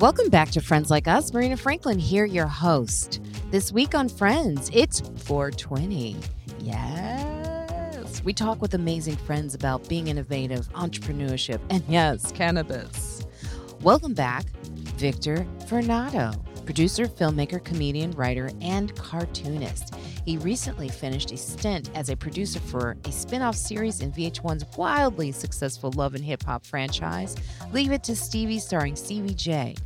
Welcome back to Friends Like Us. Marina Franklin here, your host. This week on Friends, it's 420. Yes. We talk with amazing friends about being innovative, entrepreneurship, and yes, cannabis. Welcome back, Victor Varnado producer, filmmaker, comedian, writer, and cartoonist. He recently finished a stint as a producer for a spin off series in VH1's wildly successful Love and Hip Hop franchise, Leave It to Stevie, starring Stevie J.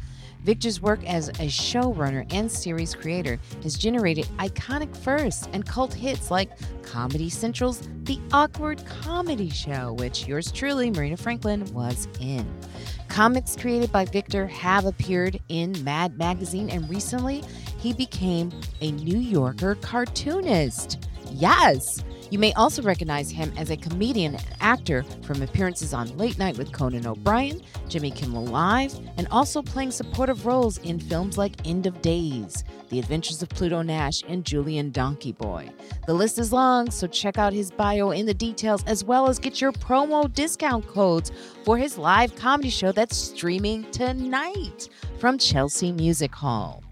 Victor's work as a showrunner and series creator has generated iconic firsts and cult hits like Comedy Central's The Awkward Comedy Show, which yours truly, Marina Franklin, was in. Comics created by Victor have appeared in Mad Magazine, and recently he became a New Yorker cartoonist. Yes! You may also recognize him as a comedian and actor from appearances on Late Night with Conan O'Brien, Jimmy Kimmel Live, and also playing supportive roles in films like End of Days, The Adventures of Pluto Nash, and Julien Donkey Boy. The list is long, so check out his bio in the details as well as get your promo discount codes for his live comedy show that's streaming tonight from Chelsea Music Hall.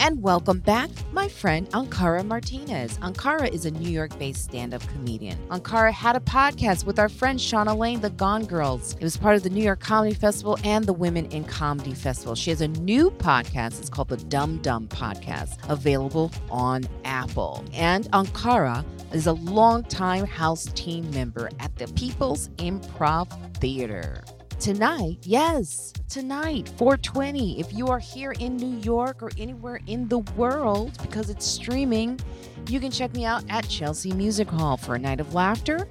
And welcome back, my friend Ankara Martinez. Ankara is a New York based stand up comedian. Ankara had a podcast with our friend Shauna Lane, the Gone Girls. It was part of the New York Comedy Festival and the Women in Comedy Festival. She has a new podcast. It's called the Dumb Dumb Podcast, available on Apple. And Ankara is a longtime house team member at the People's Improv Theater. Tonight, yes, tonight, 420. If you are here in New York or anywhere in the world because it's streaming, you can check me out at Chelsea Music Hall for a night of laughter,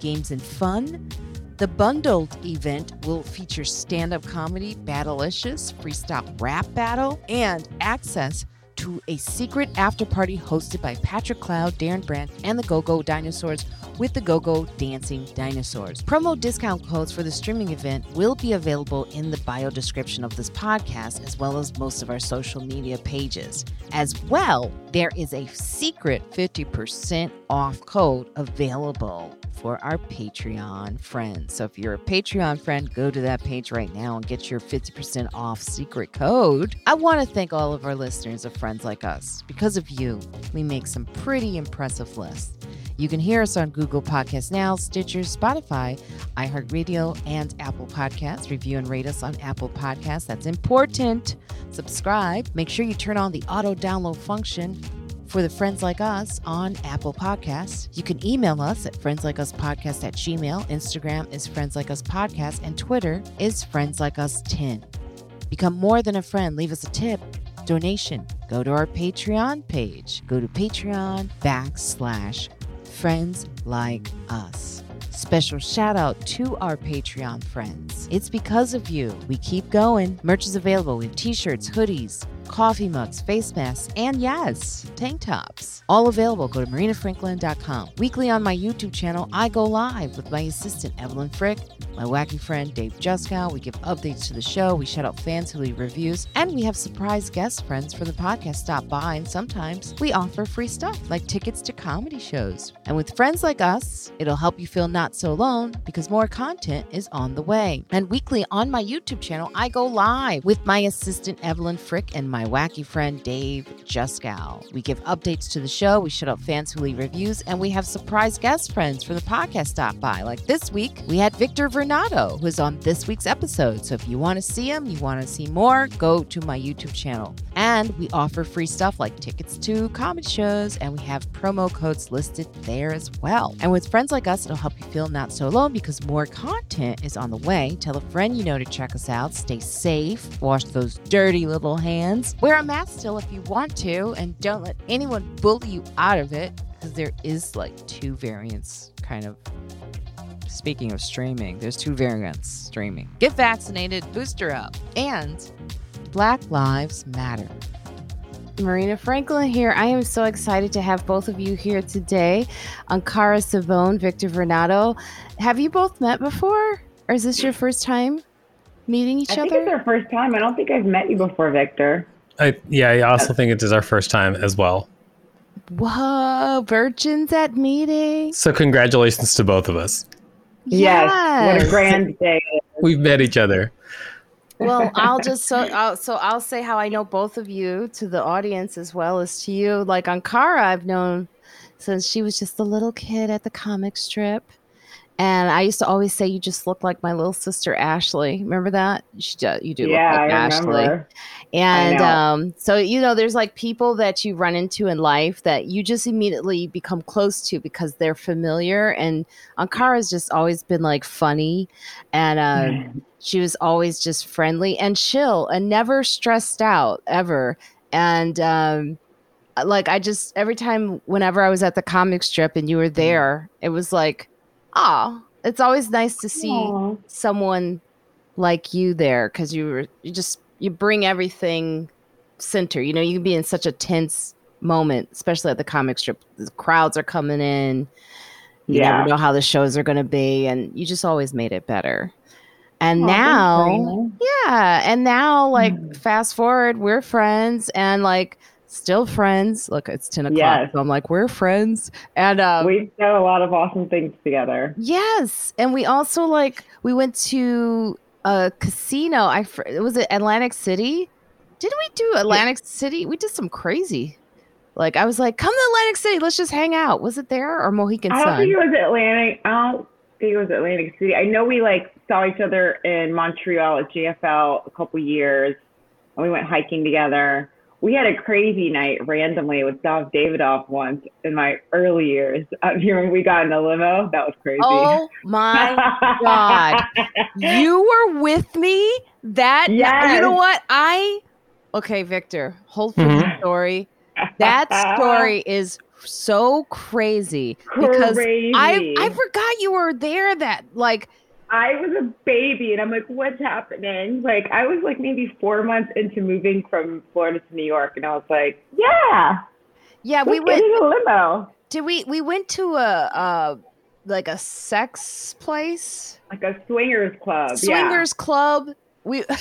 games, and fun. The bundled event will feature stand up comedy, Battlelicious, freestyle rap battle, and access to a secret after party hosted by Patrick Cloud, Darren Brandt, and the Go Go Dinosaurs with the Go Go Dancing Dinosaurs. Promo discount codes for the streaming event will be available in the bio description of this podcast, as well as most of our social media pages. As well, there is a secret 50% off code available for our Patreon friends. So if you're a Patreon friend, go to that page right now and get your 50% off secret code. I want to thank all of our listeners of Friends Like Us. Because of you, we make some pretty impressive lists. You can hear us on Google Podcasts Now, Stitcher, Spotify, iHeartRadio, and Apple Podcasts. Review and rate us on Apple Podcasts. That's important. Subscribe. Make sure you turn on the auto download function for the Friends Like Us on Apple Podcasts. You can email us at friendslikeUspodcast at gmail. Instagram is Friends Like Us Podcast, and Twitter is Friends Like Us 10. Become more than a friend. Leave us a tip, donation. Go to our Patreon page. Go to Patreon backslash Friends Like Us. Special shout out to our Patreon friends. It's because of you. We keep going. Merch is available in t shirts, hoodies, coffee mugs, face masks, and yes, tank tops. All available. Go to marinafranklin.com. Weekly on my YouTube channel, I go live with my assistant, Evelyn Frick, my wacky friend, Dave Juskow. We give updates to the show, we shout out fans who leave reviews, and we have surprise guest friends from the podcast stop by, and sometimes we offer free stuff like tickets to comedy shows. And with friends like us, it'll help you feel not so alone because more content is on the way. And weekly on my YouTube channel, I go live with my assistant, Evelyn Frick, and my wacky friend, Dave Juskow. We give updates to the show, we shout out fans who leave reviews, and we have surprise guest friends for the podcast stop by. Like this week, we had Victor Who's on this week's episode. So if you want to see him, you want to see more, go to my YouTube channel. And we offer free stuff like tickets to comedy shows, and we have promo codes listed there as well. And with friends like us, it'll help you feel not so alone because more content is on the way. Tell a friend you know to check us out. Stay safe, wash those dirty little hands, wear a mask still if you want to, and don't let anyone bully you out of it because there is like two variants kind of speaking of streaming there's two variants streaming get vaccinated booster up and black lives matter Marina Franklin here. I am so excited to have both of you here today. Ankara Savone, Victor Varnado. Have you both met before? Or is this your first time meeting each I other? think it's our first time. I don't think I've met you before, Victor. I, yeah, I also think it is our first time as well. Whoa, virgins at meeting. So congratulations to both of us. Yes. What a grand day. We've met each other. well, I'll just so I'll, so I'll say how I know both of you to the audience as well as to you. Like Ankara, I've known since she was just a little kid at the comic strip. And I used to always say, "You just look like my little sister Ashley." Remember that? She, you do yeah, look like I Ashley. remember. And um, so you know, there's like people that you run into in life that you just immediately become close to because they're familiar. And Ankara's just always been like funny, and uh, she was always just friendly and chill and never stressed out ever. And um, like I just every time whenever I was at the comic strip and you were there, it was like, oh, it's always nice to see Aw. someone like you there because you were you just you bring everything center. You know, you can be in such a tense moment, especially at the comic strip. The crowds are coming in. You Yeah. never know how the shows are going to be, and you just always made it better. And thanks, now, yeah, and now, like, Mm. fast forward, we're friends, and like, still friends. Look, it's ten o'clock, Yes. so I'm like, we're friends, and um, We've done a lot of awesome things together. Yes, and we also like we went to a casino. I was it Atlantic City? Didn't we do Atlantic City? We did some crazy. Like I was like, come to Atlantic City, let's just hang out. Was it there or Mohegan I don't Sun? think it was Atlantic. I don't think it was Atlantic City. I know we like saw each other in Montreal at JFL a couple years, and we went hiking together. We had a crazy night randomly with Dov Davidoff once in my early years. Uh, you remember we got in a limo? That was crazy. Oh my God. you were with me that ni- you know what? I okay, Victor, hold for the Mhm. story. That story is so crazy because. I I forgot you were there. That like I was a baby and I'm like, what's happening? Like, I was like maybe four months into moving from Florida to New York, and I was like, yeah, yeah we we went. in a limo, Did we we went to a uh like a sex place like a swingers club. swingers club. We so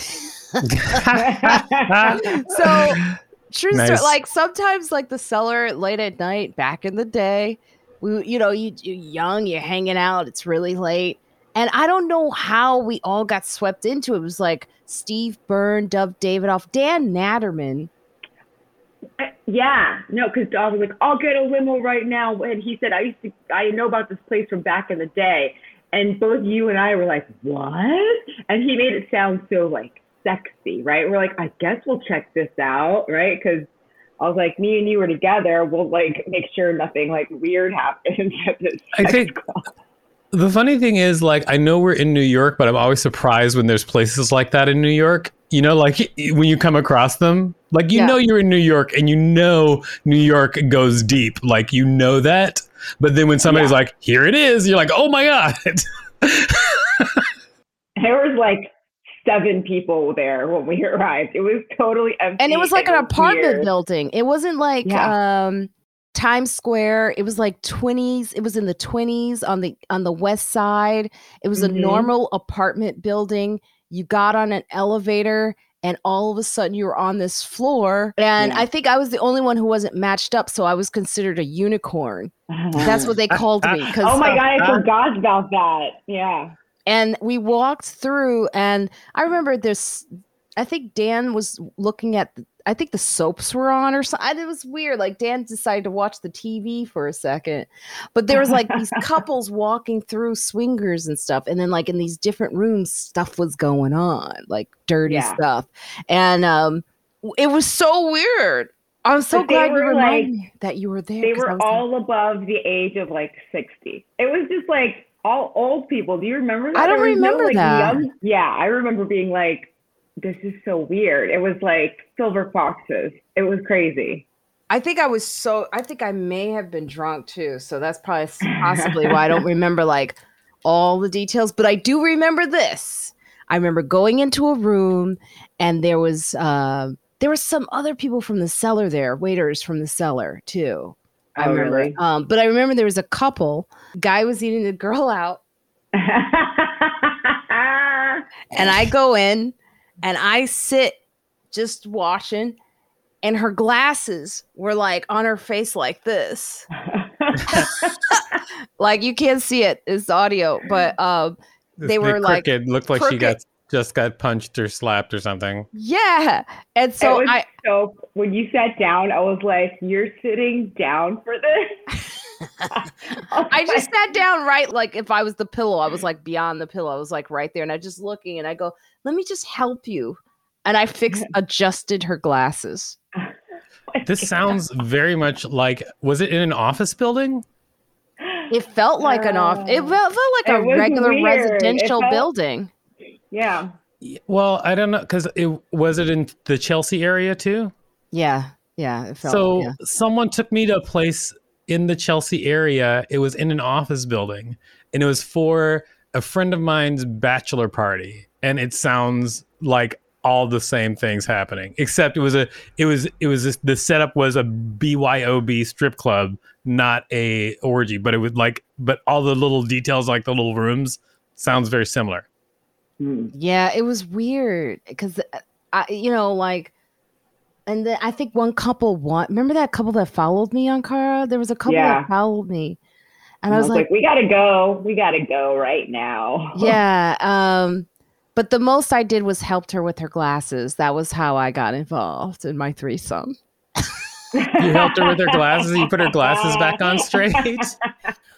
true story. Like sometimes like the cellar late at night back in the day, we you know you you're young, you're hanging out, it's really late. And I don't know how we all got swept into it. It was like Steve Byrne, Dov Davidoff, Dan Natterman. Uh, yeah, no, because Dov was like, I'll get a limo right now. And he said, I used to, I know about this place from back in the day. And both you and I were like, what? And he made it sound so like sexy, right? We're like, I guess we'll check this out, right? Because I was like, me and you were together. We'll like make sure nothing like weird happens at this. I think- club. The funny thing is, like, I know we're in New York, but I'm always surprised when there's places like that in New York. You know, like when you come across them, like you Yeah. know you're in New York and you know New York goes deep. Like you know that. But then when somebody's Yeah. like, here it is, you're like, oh my God. There was like seven people there when we arrived. It was totally empty. and it was like an apartment weird. building. It wasn't like Yeah. um Times Square. It was like 20s. It was in the 20s on the on the west side. It was a Mhm. normal apartment building. You got on an elevator and all of a sudden you were on this floor. And Yeah. I think I was the only one who wasn't matched up, so I was considered a unicorn. That's what they called me. 'cause- Oh my god, I forgot about that. Yeah. and we walked through and i remember this i think dan was looking at i think the soaps were on or something it was weird like dan decided to watch the tv for a second but there was like these couples walking through swingers and stuff and then like in these different rooms stuff was going on like dirty Yeah. stuff and um it was so weird i'm so But glad you were, reminded like- me that you were there They were was like- all above the age of like 60. It was just like all old people. Do you remember that? I don't was no, remember like, that. young- Yeah, I remember being like, this is so weird. It was like silver foxes. It was crazy. I think I was so. I think I may have been drunk too, so that's probably possibly why I don't remember like all the details. But I do remember this. I remember going into a room, and there was uh, there was some other people from the cellar there, waiters from the cellar too. I Oh, remember. really? Um, but I remember there was a couple. Guy was eating the girl out, and I go in, and I sit just watching, and her glasses were like on her face like this. like you can't see it it's audio but um They were, big like, crooked looked like she got just got punched or slapped or something. Yeah. And So so it was I so when you sat down, I was like, "You're sitting down for this." Oh I just sat down right like if I was the pillow, I was like beyond the pillow. I was like right there and I just looking and I go, "Let me just help you." And I fixed adjusted her glasses. Oh this sounds very much like was it in an office building? It felt like an off. It Oh. felt, felt like It a regular weird. Residential felt- building. yeah. Well, I don't know because it was it in the Chelsea area too. Yeah, yeah. It felt. so yeah. someone took me to a place in the Chelsea area. It was in an office building, and it was for a friend of mine's bachelor party. And it sounds like all the same things happening, except it was a it was it was this, the setup was a BYOB strip club, not a orgy. But it was like, but all the little details, like the little rooms, sounds very similar. Hmm. Yeah, it was weird because I, you know, like, and then I think one couple want. Remember that couple that followed me Ankara? There was a couple Yeah. that followed me, and I was like, "We gotta go. We gotta go right now." yeah. Um, but the most I did was helped her with her glasses. That was how I got involved in my threesome. You helped her with her glasses. You put her glasses back on straight.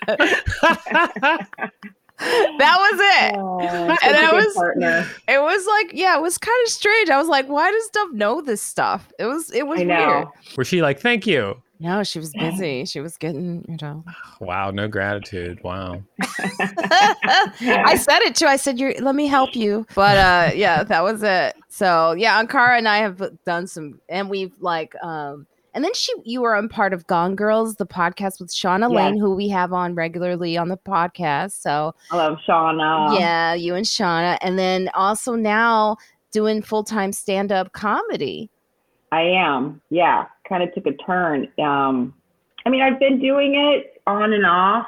That was it. Oh, And such a I good was- partner. It was like, yeah, it was kind of strange. I was like, why does Dov know this stuff? It was, it was I weird. Was she like, "Thank you"? No, she was busy. She was getting, you know. Wow, no gratitude. Wow. I said it too. I said, "You let me help you." But uh, yeah, that was it. So yeah, Ankara and I have done some, and we've like, um, and then she, you were on part of Gone Girls, the podcast with Shauna Yes. Lane, who we have on regularly on the podcast. So I love Shauna. yeah, you and Shauna, and then also now doing full time stand up comedy. I am. Yeah, kind of took a turn. Um, I mean, I've been doing it on and off,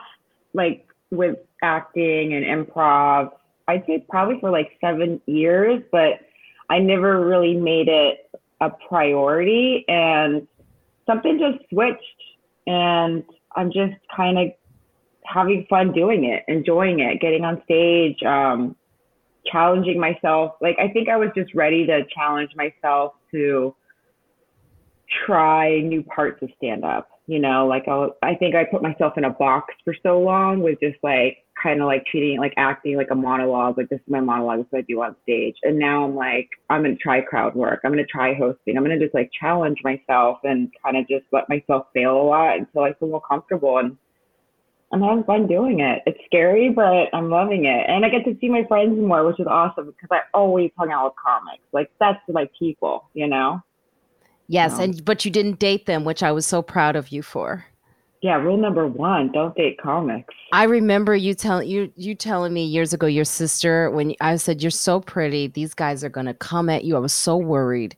like with acting and improv. I'd say probably for like seven years, but I never really made it a priority. And something just switched, and I'm just kind of having fun doing it, enjoying it, getting on stage, um, challenging myself. Like, I think I was just ready to challenge myself to try new parts of stand up. You know, like I'll, I think I put myself in a box for so long with just like kind of like treating like acting like a monologue. Like this is my monologue, this is what I do on stage. And now I'm like, I'm gonna try crowd work. I'm gonna try hosting. I'm gonna just like challenge myself and kind of just let myself fail a lot until I feel more comfortable. And I'm having fun doing it. It's scary, but I'm loving it. And I get to see my friends more, which is awesome because I always hung out with comics. Like that's my people, you know? Yes, and but you didn't date them, which I was so proud of you for. Yeah, rule number one, don't date comics. I remember you telling you you telling me years ago your sister when I said you're so pretty, these guys are gonna come at you. I was so worried,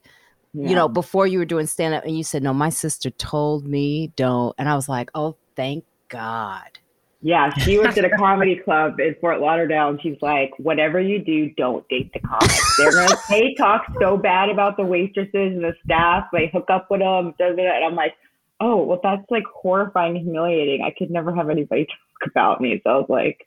Yeah. you know, before you were doing stand up, and you said no. My sister told me don't, and I was like, oh, thank God. Yeah, she worked at a comedy club in Fort Lauderdale, and she's like, "Whatever you do, don't date the comics. They're gonna they talk so bad about the waitresses and the staff. They hook up with them, da, da, da." and I'm like, "Oh, well, that's like horrifying, humiliating. I could never have anybody talk about me." So I was like,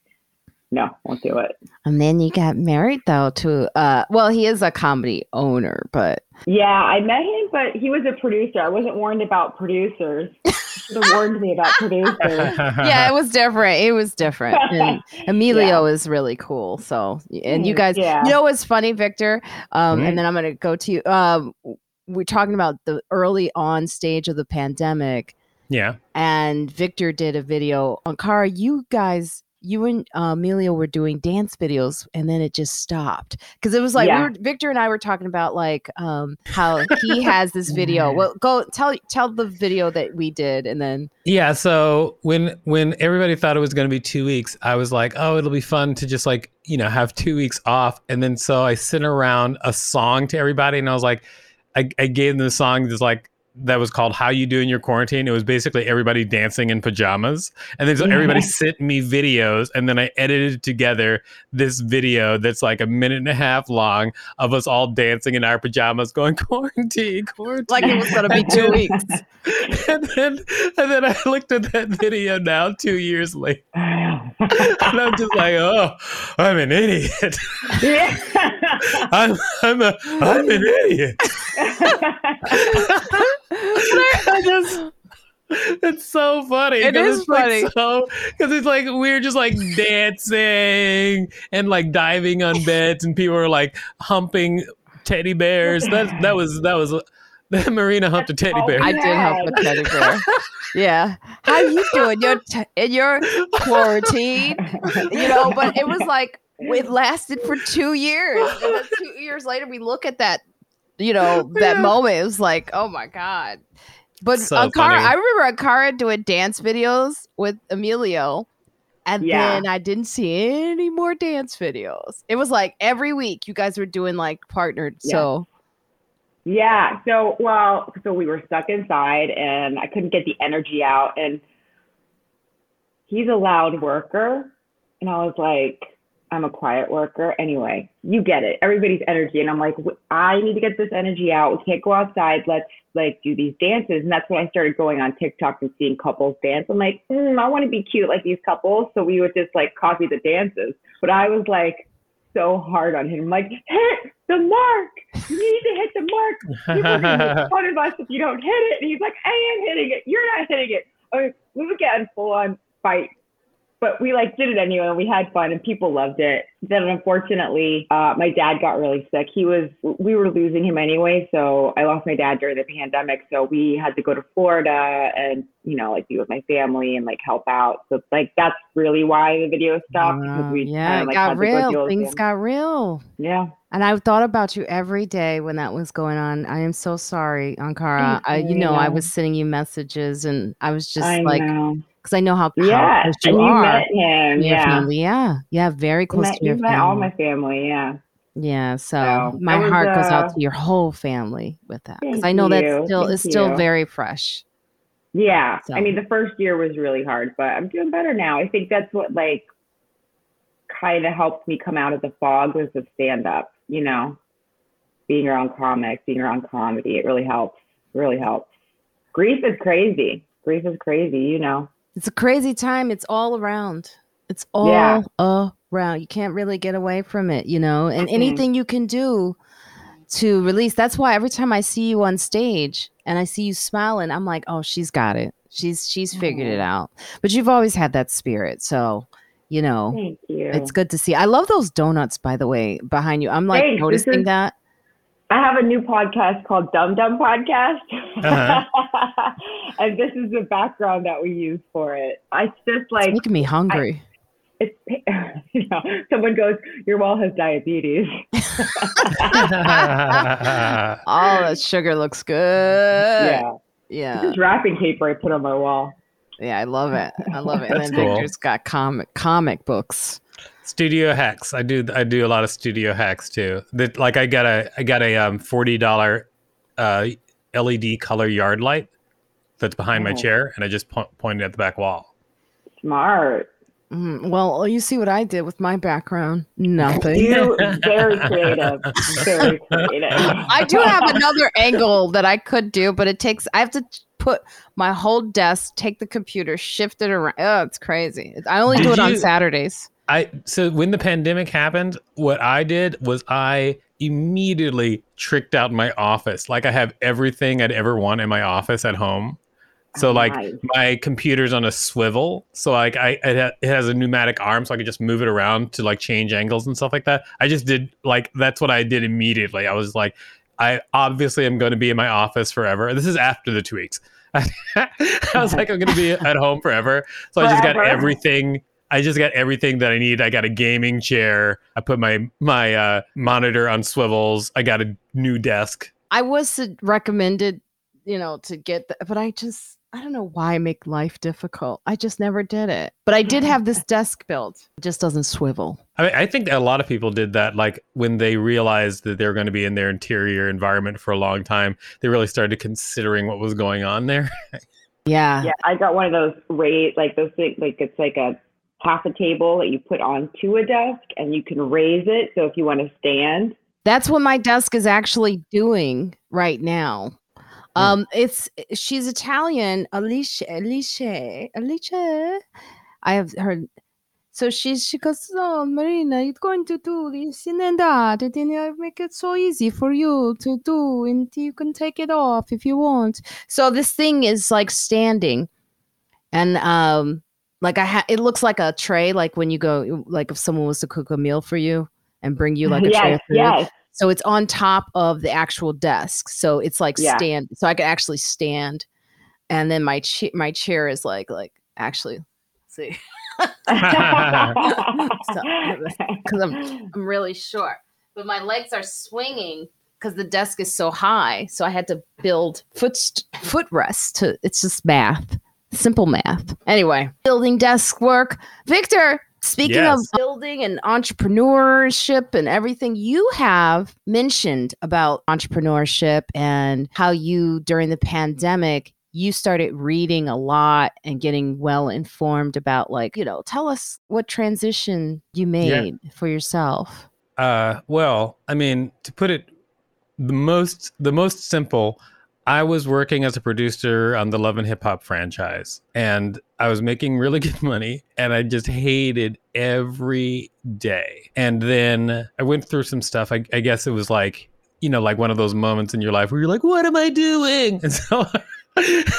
"No, won't do it." And then you got married though to uh, well, he is a comedy owner, but Yeah, I met him, but he was a producer. I wasn't warned about producers. Should have warned me about producers. yeah, it was different. It was different. And Emilio is really cool. So, and you Mm, guys, yeah. you know what's funny, Victor? Um, Mhm. And then I'm going to go to you. Um, we're talking about the early on stage of the pandemic, yeah. and Victor did a video Ankara. You guys, you and uh, Emilio were doing dance videos, and then it just stopped because it was like we were, Victor and I were talking about like um, how he has this video. Well, go tell tell the video that we did, and then Yeah, so when when everybody thought it was going to be 2 weeks, I was like, "Oh, it'll be fun to just like, you know, have 2 weeks off." And then so I sent around a song to everybody and I was like I, I gave them the song that's like that was called How You Do in Your Quarantine. It was basically everybody dancing in pajamas. And then so mm-hmm. everybody sent me videos and then I edited together this video that's like a minute and a half long of us all dancing in our pajamas going quarantine, quarantine. like it was going to be two weeks. and then and then I looked at that video now two years later. And I'm just like, oh, I'm an idiot. yeah. I'm I'm a I'm an idiot. I just it's so funny. It is it's like funny. so because it's like we're just like dancing and like diving on beds, and people are like humping teddy bears. That that was that was Marina humped a teddy bear. I did help a teddy bear. Yeah. How you doing? Your t- in your quarantine, you know. But it was like it lasted for two years, and then two years later, we look at that, you know, that Yeah. moment. It was like, oh my god. But So Ankara, funny. I remember Ankara doing dance videos with Emilio. And Yeah. then I didn't see any more dance videos. It was like every week you guys were doing like partnered. Yeah. So Yeah. So, well, so we were stuck inside and I couldn't get the energy out. And he's a loud worker. And I was like, I'm a quiet worker. Anyway, you get it. Everybody's energy. And I'm like, I need to get this energy out. We can't go outside. Let's like do these dances. And that's when I started going on TikTok and seeing couples dance. I'm like, mm, I want to be cute like these couples. So we would just like copy the dances. But I was like, so hard on him. I'm like, hit the mark. You need to hit the mark people are gonna make fun of us if you don't hit it. And he's like, I am hitting it. You're not hitting it. I mean, we would get in full on fight, but we like did it anyway. and We had fun and people loved it. Then unfortunately, uh, my dad got really sick. He was, we were losing him anyway. So I lost my dad during the pandemic. So we had to go to Florida and, you know, like be with my family and like help out. So like, that's really why the video stopped we yeah, it like, got to go real. Things got real. yeah. And I thought about you every day when that was going on. I am so sorry, Ankara. I, you you, know, I was sending you messages, and I was just I like, know. Because I know how Yeah. powerful And you you are. met him. Yeah. yeah, yeah, very You close met, to your you family. met all my family, yeah. yeah, so So, my was, heart goes uh, out to your whole family with that because I know you, that's still it's still very fresh. Yeah. So. I mean, the first year was really hard, but I'm doing better now. I think that's what like kind of helped me come out of the fog was the stand up, you know, being around comics, being around comedy. It really helps. Really helps. Grief is crazy. Grief is crazy, you know. It's a crazy time. It's all around. It's all Yeah. around. You can't really get away from it, you know. And Mhm. anything you can do to release. That's why every time I see you on stage and I see you smiling, I'm like, "Oh, she's got it. She's she's figured it out." But you've always had that spirit, so you know Thank you. it's good to see. I love those donuts, by the way, behind you. I'm like Thanks. Noticing is- that. I have a new podcast called Dum Dum Podcast. Uh-huh. and this is the background that we use for it. It's just It's like making me hungry. it's you know someone goes your wall has diabetes All that sugar looks good. yeah yeah. this is wrapping paper i put on my wall Yeah, I love it. I love it. And That's then cool. Victor's got comic comic books. Studio hacks. I do I do a lot of studio hacks too. That like I got a I got a um forty dollar uh LED color yard light that's behind my Oh. chair, and I just po- pointed at the back wall. smart Mm, well, you see what I did with my background? Nothing. you very creative very creative I do have another angle that I could do, but it takes. I have to put my whole desk, take the computer, shift it around. Oh, it's crazy. I only do Did it on Saturdays. I so when the pandemic happened, what I did was I immediately tricked out my office. Like I have everything I'd ever want in my office at home. So oh, like Nice. my computer's on a swivel, so like I it, ha- it has a pneumatic arm, so I could just move it around to like change angles and stuff like that. I just did like that's what I did immediately. I was like, I obviously am going to be in my office forever. This is after the two weeks. I was like, I'm going to be at home forever, so I just got everything. I just got everything that I need. I got a gaming chair. I put my my uh, monitor on swivels. I got a new desk. I was recommended, you know, to get, the, but I just, I don't know why make life difficult. I just never did it. But I did have this desk built. It just doesn't swivel. I, mean, I think a lot of people did that. Like when they realized that they were going to be in their interior environment for a long time, they really started considering what was going on there. Yeah. yeah i got one of those raise like those things like it's like a half a table that you put onto a desk and you can raise it so if you want to stand That's what my desk is actually doing right now. Hmm. Um, it's she's Italian, Alicia, Alicia, Alicia. I have heard. So she she goes, "Oh, Marina, you're going to do this and that, and then I make it so easy for you to do, and you can take it off if you want." So this thing is like standing, and um, like I ha- it looks like a tray, like when you go, like if someone was to cook a meal for you and bring you like a tray of food. yes. So it's on top of the actual desk. So it's like Yeah. stand. So I could actually stand, and then my cha- my chair is like like actually see because I'm I'm really short, but my legs are swinging because the desk is so high. So I had to build foot footrest to. It's just math, simple math. Anyway, building desk work. Victor, speaking Yes. of building and entrepreneurship and everything, you have mentioned about entrepreneurship and how you during the pandemic. You started reading a lot and getting well informed about, like, you know, tell us what transition you made for yourself. Uh, well, I mean, to put it the most the most simple, I was working as a producer on the Love and Hip Hop franchise, and I was making really good money, and I just hated every day. And then I went through some stuff. I, I guess it was like you know, like one of those moments in your life where you're like, "What am I doing?" And so.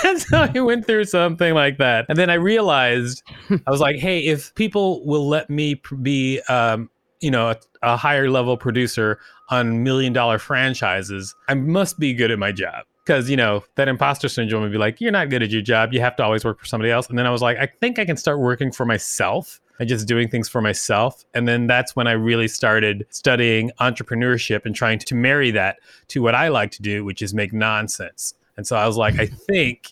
and so I went through something like that. And then I realized, I was like, hey, if people will let me pr- be, um, you know, a, a higher level producer on million dollar franchises, I must be good at my job. Because, you know, that imposter syndrome would be like, you're not good at your job. You have to always work for somebody else. And then I was like, I think I can start working for myself and just doing things for myself. And then that's when I really started studying entrepreneurship and trying to marry that to what I like to do, which is make nonsense. And so I was like, I think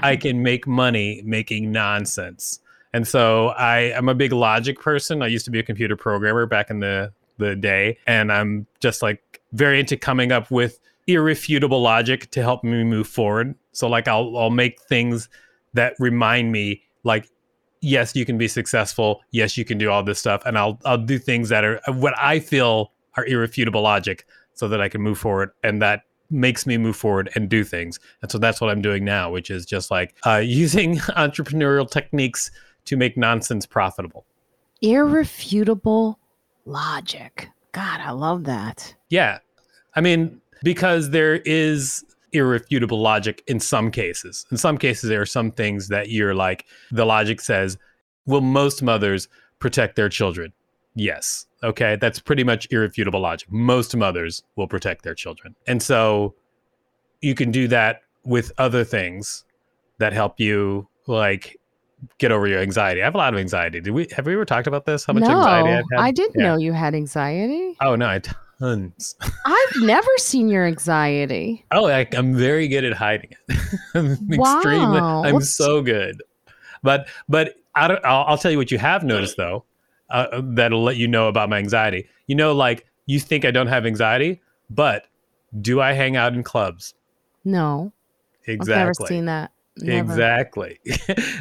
I can make money making nonsense. And so I, I'm a big logic person. I used to be a computer programmer back in the, the day. And I'm just like very into coming up with irrefutable logic to help me move forward. So like I'll I'll make things that remind me like yes, you can be successful. Yes, you can do all this stuff and I'll I'll do things that are what I feel are irrefutable logic so that I can move forward and that makes me move forward and do things. And so that's what I'm doing now, which is just like uh, using entrepreneurial techniques to make nonsense profitable. Irrefutable logic. God, I love that. Yeah. I mean, because there is irrefutable logic in some cases. In some cases, there are some things that you're like, the logic says, will most mothers protect their children? Yes. Okay. That's pretty much irrefutable logic. Most mothers will protect their children. And so you can do that with other things that help you, like, get over your anxiety. I have a lot of anxiety. Did we have we ever talked about this? How much no, anxiety I've had? I didn't Yeah. know you had anxiety. Oh no, I tons. I've never seen your anxiety. Oh, I, I'm very good at hiding it. I'm extremely. Wow. I'm What's- so good. But but I don't, I'll, I'll tell you what you have noticed though. Uh, that'll let you know about my anxiety. You know, like you think I don't have anxiety, but do I hang out in clubs? No, Exactly. I've never seen that. Never. Exactly.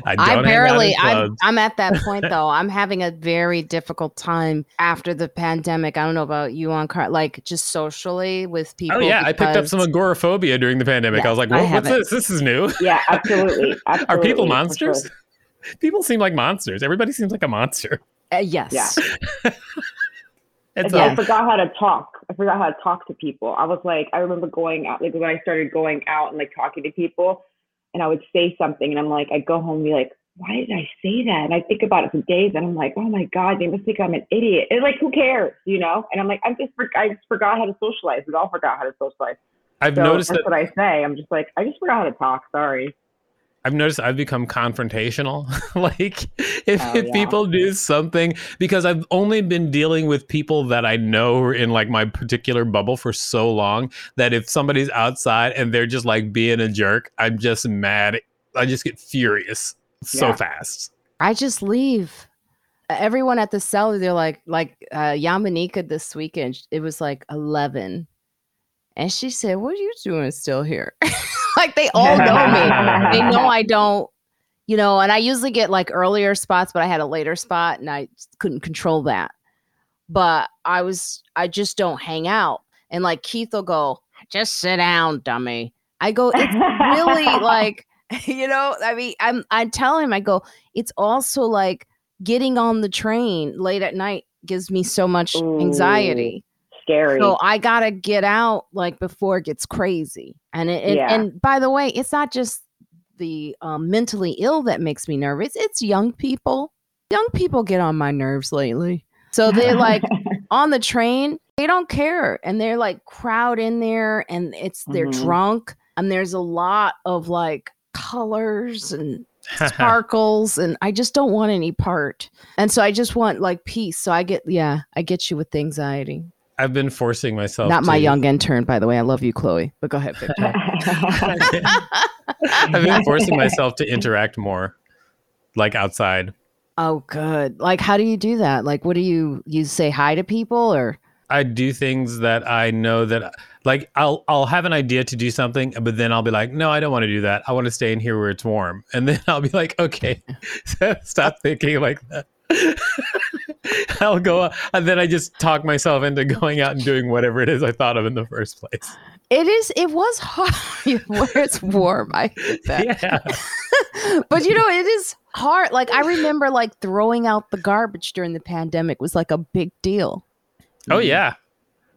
I don't I barely. Hang out in I'm. I'm at that point though. I'm having a very difficult time after the pandemic. I don't know about you Ankara, like just socially with people. Oh yeah, I picked up some agoraphobia during the pandemic. Yeah, I was like, I what's haven't. this? This is new. yeah, absolutely. absolutely Are people for sure. monsters? People seem like monsters. Everybody seems like a monster. Uh, yes. Yeah. It's Yeah, I forgot how to talk. I forgot how to talk to people. I was like, I remember going out, like when I started going out and like talking to people, and I would say something, and I'm like, I'd go home and be like, why did I say that? And I think about it for days, and I'm like, oh my god, they must think I'm an idiot. And like, who cares, you know? And I'm like, I'm just, for- I just forgot how to socialize. We all forgot how to socialize. I've So noticed that's that what I say. I'm just like, I just forgot how to talk. Sorry. I've noticed I've become confrontational. like if, Oh, if yeah. people do something because I've only been dealing with people that I know in like my particular bubble for so long that if somebody's outside and they're just like being a jerk, I'm just mad. I just get furious so Yeah. fast. I just leave. Everyone at the cellar, they're like, like uh, Yamaneika this weekend. It was like eleven, and she said, "What are you doing still here?" like they all know me. They know I don't, you know. And I usually get like earlier spots, but I had a later spot, and I couldn't control that. But I was, I just don't hang out. And like Keith will go, "Just sit down, dummy." I go, "It's really like." you know i mean i'm i tell him i go it's also like getting on the train late at night gives me so much anxiety. Scary. So I gotta get out like before it gets crazy. And it, and, Yeah. and by the way, it's not just the um, mentally ill that makes me nervous. It's young people. Young people get on my nerves lately. So they're like on the train, they don't care, and they're like crowd in there, and it's they're Mhm. drunk, and there's a lot of like colors and sparkles and I just don't want any part. And so I just want like peace. So I get yeah, I get you with the anxiety. I've been forcing myself. Not my young intern, by the way. I love you, Chloe. But go ahead, Victor. I've been forcing myself to interact more, like outside. oh, good. Like, how do you do that? Like, what do you you say hi to people or? I do things that I know that like I'll I'll have an idea to do something, but then I'll be like, no, I don't want to do that. I want to stay in here where it's warm. And then I'll be like, okay, stop thinking like that. I'll go and then I just talk myself into going out and doing whatever it is I thought of in the first place. It is. It was hard where it's warm. I get that. Yeah. but you know, it is hard. Like I remember, like throwing out the garbage during the pandemic was like a big deal. Oh yeah.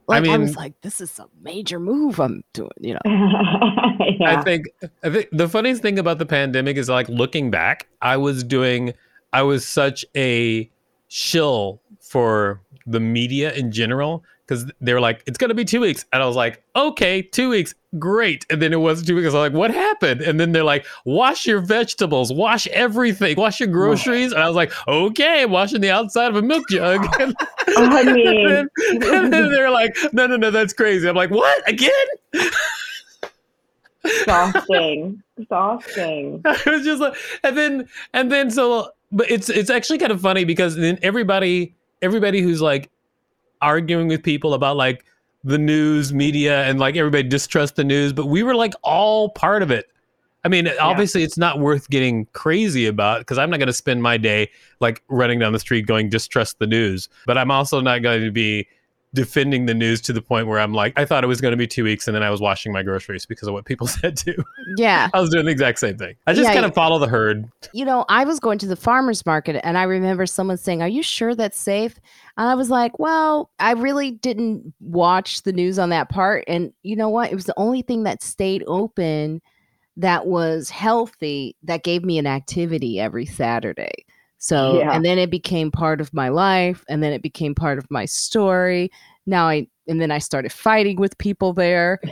Like I, mean- was like, this is a major move I'm doing. You know. I think I think the funniest thing about the pandemic is like looking back, I was doing I was such a shill for the media in general because they were like, it's gonna be two weeks. And I was like, okay, two weeks, great. And then it was two weeks. I was like, what happened? And then they're like, wash your vegetables, wash everything, wash your groceries. And I was like, okay, washing the outside of a milk jug. and, I then, mean, and then they're like, no, no, no, that's crazy. I'm like, what? Again? exhausting. Exhausting. I was just like, and then and then so, but it's it's actually kind of funny because then everybody everybody who's like arguing with people about like the news media and like everybody distrusts the news, but we were like all part of it. I mean, obviously, it's not worth getting crazy about because I'm not going to spend my day like running down the street going distrust the news. But I'm also not going to be defending the news to the point where I'm like, I thought it was going to be two weeks, and then I was washing my groceries because of what people said too. Yeah. I was doing the exact same thing. I just Yeah, kind of follow the herd. you know, I was going to the farmer's market and I remember someone saying, Are you sure that's safe? And I was like, Well, I really didn't watch the news on that part. And you know what? It was the only thing that stayed open that was healthy that gave me an activity every Saturday. So, Yeah. and then it became part of my life and then it became part of my story. Now I, and then I started fighting with people there.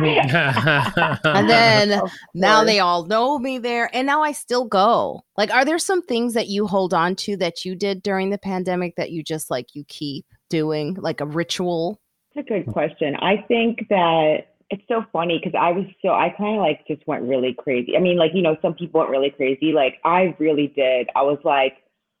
And then now they all know me there and now i still go like are there some things that you hold on to that you did during the pandemic that you just like you keep doing like a ritual That's a good question. I think that it's so funny because I was so I kind of like just went really crazy. I mean, like you know, some people went really crazy. Like I really did. I was like,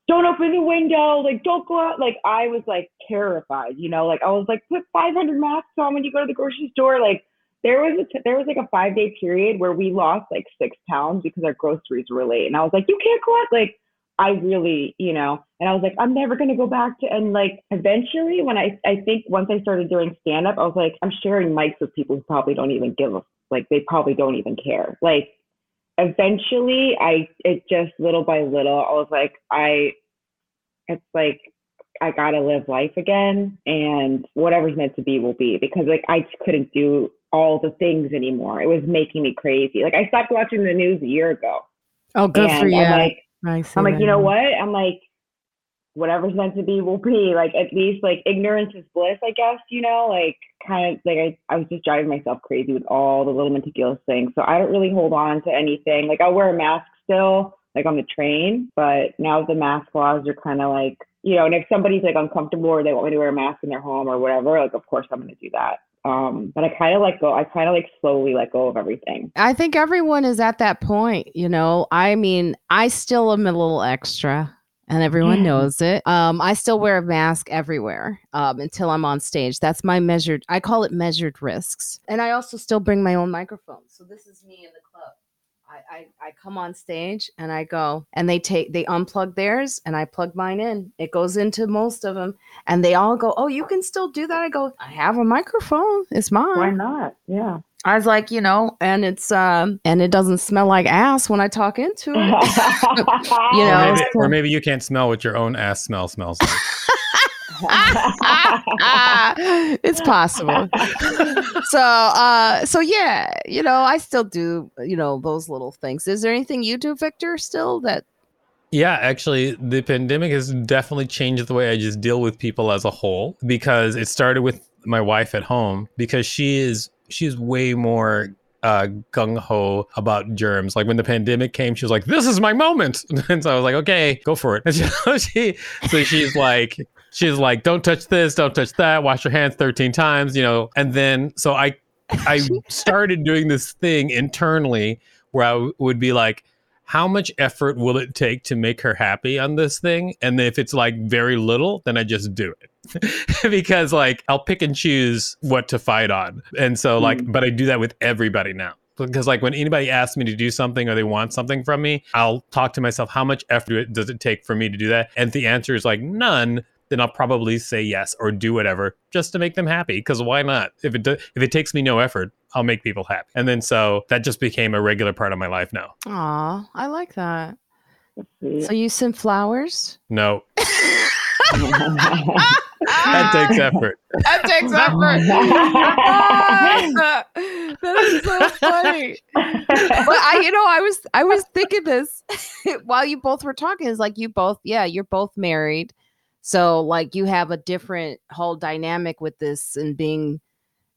don't open the window. Like don't go out. Like I was like terrified. You know, like I was like put 500 masks on when you go to the grocery store. Like there was a t- there was like a five day period where we lost like six pounds because our groceries were late, and I was like, you can't go out. Like I really, you know, and I was like, I'm never gonna go back to and like eventually when I I think once I started doing stand up, I was like, I'm sharing mics with people who probably don't even give a like they probably don't even care. Like eventually I it just little by little, I was like, I it's like I gotta live life again and whatever's meant to be will be because like I just couldn't do all the things anymore. It was making me crazy. Like I stopped watching the news a year ago. oh good for you I'm like I see I'm like, you know what? I'm like, whatever's meant to be will be. Like, at least like ignorance is bliss, I guess, you know, like kind of like I, I was just driving myself crazy with all the little meticulous things. So I don't really hold on to anything. Like I'll wear a mask still, like on the train, but now the mask laws are kind of like, you know, and if somebody's like uncomfortable or they want me to wear a mask in their home or whatever, like of course I'm gonna do that. Um, but I kind of like go. I kind of like slowly let go of everything. I think everyone is at that point, you know. I mean, I still am a little extra and everyone Yeah. knows it. Um, I still wear a mask everywhere um, until I'm on stage. That's my measured, I call it measured risks. And I also still bring my own microphone. So this is me in the club. I, I, I come on stage and I go and they take they unplug theirs and I plug mine in. It goes into most of them and they all go, "Oh, you can still do that." I go, "I have a microphone. It's mine." Why not? Yeah. I was like, you know, and it's um and it doesn't smell like ass when I talk into it. you Or know, maybe, or maybe you can't smell what your own ass smell smells like. it's possible. so uh so yeah, you know, I still do, you know, those little things. Is there anything you do, Victor, still that Yeah, actually, the pandemic has definitely changed the way I just deal with people as a whole because it started with my wife at home because she is she's way more uh gung ho about germs. Like when the pandemic came, she was like, "This is my moment," and so I was like, "Okay, go for it." And so she, so she's like, she's like, "Don't touch this, don't touch that, wash your hands thirteen times," you know. And then so I, I started doing this thing internally where I w- would be like, how much effort will it take to make her happy on this thing? And if it's like very little, then I just do it. because like I'll pick and choose what to fight on. And so like, hmm. but I do that with everybody now. Because like when anybody asks me to do something or they want something from me, I'll talk to myself, how much effort does it take for me to do that? And the answer is like none, then I'll probably say yes or do whatever just to make them happy. Because why not? If it do, if it takes me no effort, I'll make people happy. And then so that just became a regular part of my life now. Aw, I like that. So you send flowers? No, that takes effort. That takes effort. that is so funny. But I, you know, I was I was thinking this while you both were talking. Is like you both, yeah, you're both married, so like you have a different whole dynamic with this and being,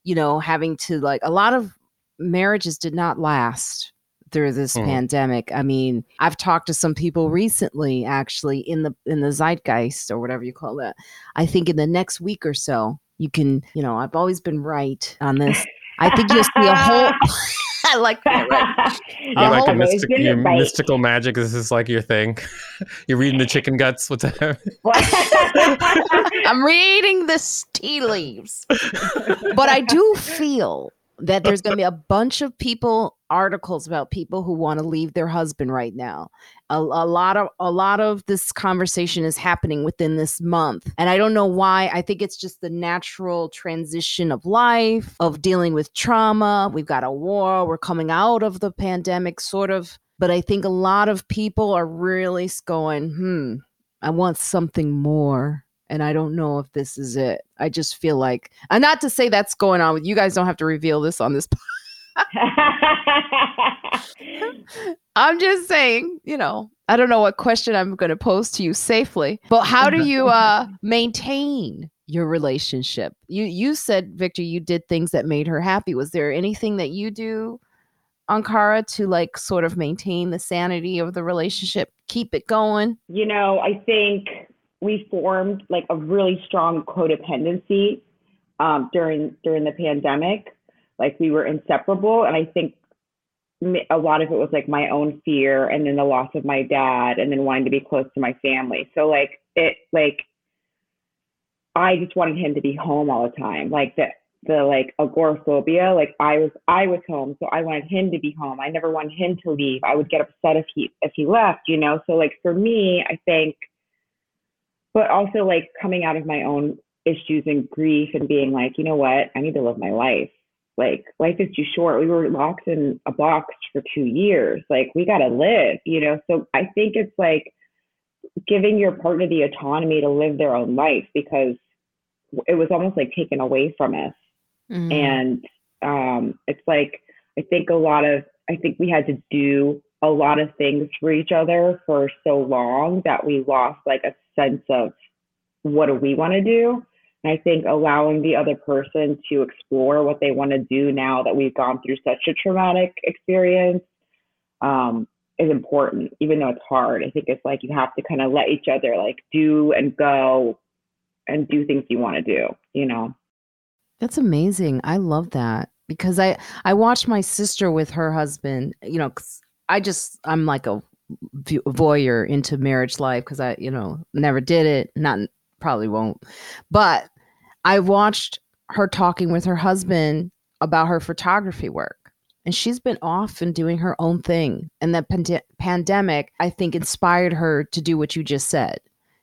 you know, having to like a lot of marriages did not last through this Mhm. pandemic. I mean, I've talked to some people recently actually in the in the zeitgeist or whatever you call that. I think in the next week or so, you can, you know, I've always been right on this. I think you'll see a whole I like that. Right? You're Uh, like a hold mystic, Isn't it your right? mystical magic. This is like your thing. You're reading the chicken guts. What's that? I'm reading the tea leaves. but I do feel that there's going to be a bunch of people articles about people who want to leave their husband right now. A, a lot of a lot of this conversation is happening within this month. And I don't know why. I think it's just the natural transition of life, of dealing with trauma. We've got a war, we're coming out of the pandemic sort of, but I think a lot of people are really going, "Hmm, I want something more." and I don't know if this is it. I just feel like, and not to say that's going on with you guys. Don't have to reveal this on this. I'm just saying, you know, I don't know what question I'm going to pose to you safely, but how do you uh maintain your relationship? You you said Victor, you did things that made her happy. Was there anything that you do, Ankara, to like sort of maintain the sanity of the relationship, keep it going? you know, I think we formed like a really strong codependency um, during during the pandemic. Like we were inseparable, and I think a lot of it was like my own fear, and then the loss of my dad, and then wanting to be close to my family. So like it, like I just wanted him to be home all the time. Like the the like agoraphobia. Like I was I was home, so I wanted him to be home. I never wanted him to leave. I would get upset if he if he left. You know. So like for me, I think but also like coming out of my own issues and grief and being like, you know what, I need to live my life. Like life is too short. We were locked in a box for two years. Like we gotta live, you know. So I think it's like giving your partner the autonomy to live their own life because it was almost like taken away from us. Mm. And um, it's like I think a lot of I think we had to do a lot of things for each other for so long that we lost like a sense of what do we want to do. And I think allowing the other person to explore what they want to do now that we've gone through such a traumatic experience um, is important, even though it's hard. I think it's like you have to kind of let each other like do and go and do things you want to do, you know? That's amazing. I love that because I I watched my sister with her husband. You know, 'cause I just I'm like a voyeur into marriage life because I you know never did it, not probably won't, but I watched her talking with her husband about her photography work, and she's been off and doing her own thing. And the pande- pandemic, I think, inspired her to do what you just said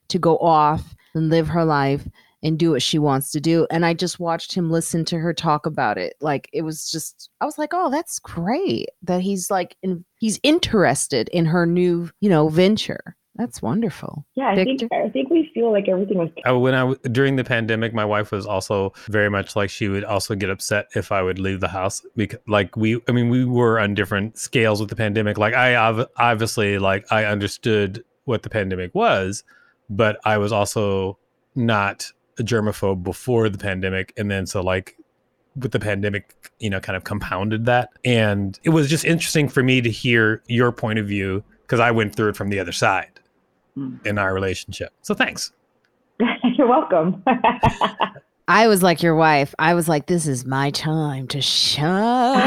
to go off and live her life and do what she wants to do. And I just watched him listen to her talk about it. Like it was just, I was like, oh, that's great that he's like, in, he's interested in her new, you know, venture. That's wonderful. Yeah, I Victor? think I think we feel like everything was Uh, when I w- during the pandemic, my wife was also very much like she would also get upset if I would leave the house because, like, we, I mean, we were on different scales with the pandemic. Like, I ob- obviously, like, I understood what the pandemic was, but I was also not a germaphobe before the pandemic, and then so like with the pandemic, you know, kind of compounded that, and it was just interesting for me to hear your point of view because I went through it from the other side Mm. in our relationship. So thanks. You're welcome. I was like your wife. I was like, this is my time to shine.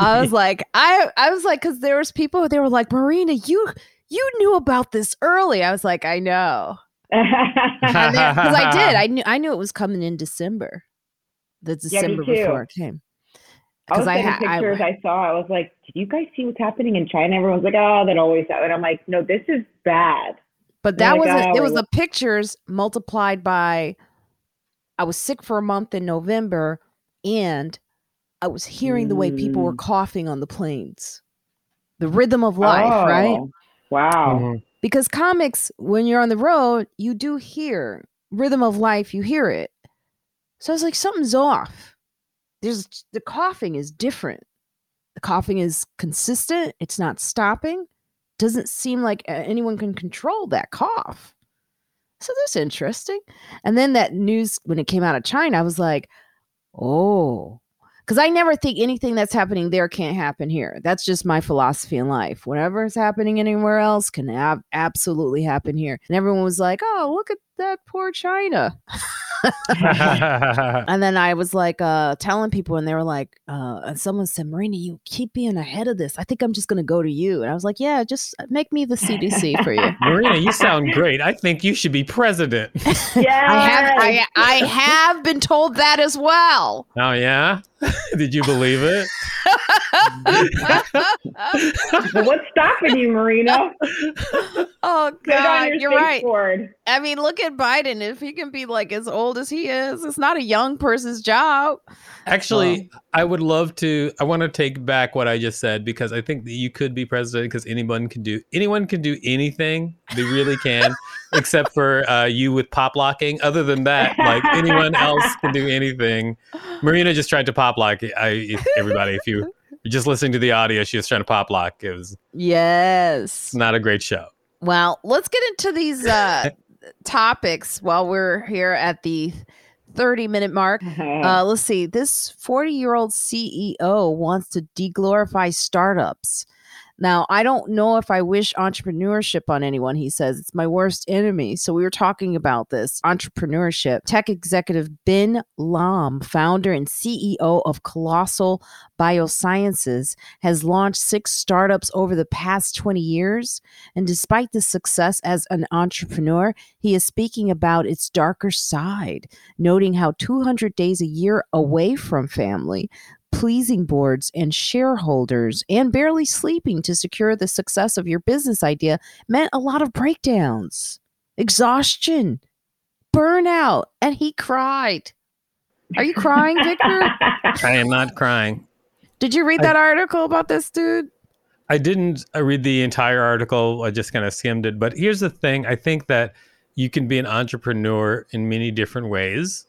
I was like, I I was like, because there was people they were like, Marina, you you knew about this early. I was like, I know. Because I did. I knew I knew it was coming in December. The December too. before it came. I was Because I, getting ha- I pictures I, saw. I was like, "Did you guys see what's happening in China?" Everyone's like, "Oh, that always happens." And I'm like, "No, this is bad." But that wasn't. "Oh, it was the pictures multiplied by. I was sick for a month in November, and I was hearing the way people were Mm. coughing on the planes. The rhythm of life, right? Oh, Wow. Mhm. Because comics, when you're on the road, you do hear rhythm of life. You hear it. So I was like, something's off. There's the coughing is different. The coughing is consistent. It's not stopping. Doesn't seem like anyone can control that cough. So that's interesting. And then that news when it came out of China, I was like, oh, because I never think anything that's happening there can't happen here. That's just my philosophy in life. Whatever is happening anywhere else can ab- absolutely happen here. And everyone was like, oh, look at that poor China. And then I was like uh, telling people, and they were like, uh, and someone said, Marina, you keep being ahead of this. I think I'm just going to go to you. And I was like, yeah, just make me the CDC for you. Marina, you sound great. I think you should be president. Yeah. I have I, I have been told that as well. Oh yeah? Did you believe it? Well, what's stopping you, oh Marina? Put it on God, your you're right. skateboard. I mean, look at Biden. If he can be like as old as he is, it's not a young person's job. Actually, I would love to I want to take back what I just said because I think that you could be president because anyone can do anyone can do anything. They really can, except for uh, you with pop locking. Other than that, like anyone else can do anything. Marina just tried to pop lock. I if, everybody, if you you're just listening to the audio, she was trying to pop lock. It was Yes. It's not a great show. Well, let's get into these uh, topics while we're here at the 30 minute mark. Uh, let's see. This 40 year old CEO wants to deglorify startups. Now, I don't know if I wish entrepreneurship on anyone, he says. It's my worst enemy. So, we were talking about this entrepreneurship. Tech executive Ben Lamm, founder and CEO of Colossal Biosciences, has launched six startups over the past 20 years. And despite the success as an entrepreneur, he is speaking about its darker side noting how 200 days a year away from family, pleasing boards and shareholders, and barely sleeping to secure the success of your business idea meant a lot of breakdowns, exhaustion, burnout, and he cried. Are you crying, Victor? I am not crying. Did you read I- that article about this dude? I didn't uh, read the entire article. I just kind of skimmed it. But here's the thing I think that you can be an entrepreneur in many different ways.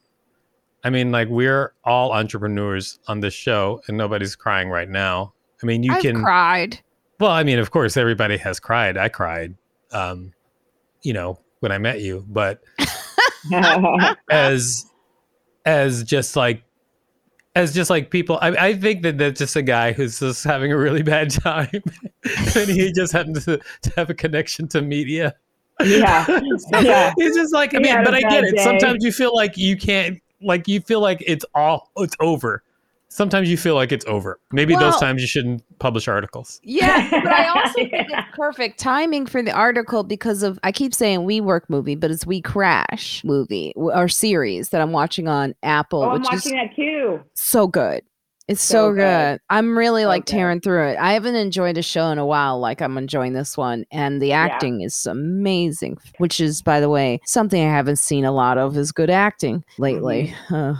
I mean, like, we're all entrepreneurs on this show, and nobody's crying right now. I mean, you I've can. cried. Well, I mean, of course, everybody has cried. I cried, um, you know, when I met you. But as as just like as just like people I, I think that that's just a guy who's just having a really bad time and he just happens to, to have a connection to media yeah. Yeah. he's just like i mean had but I get it day. sometimes you feel like you can't like you feel like it's all it's over sometimes you feel like it's over maybe Well- those times you shouldn't publish articles Yeah, but I also think Yeah. it's perfect timing for the article because of I keep saying We Work movie, but it's We Crash movie w- or series that I'm watching on Apple, Oh, I'm which is watching that too. so good. It's so, So good. good. I'm really like Okay. tearing through it. I haven't enjoyed a show in a while like I'm enjoying this one. And the acting is amazing, which is, by the way, something I haven't seen a lot of is good acting lately. Uh,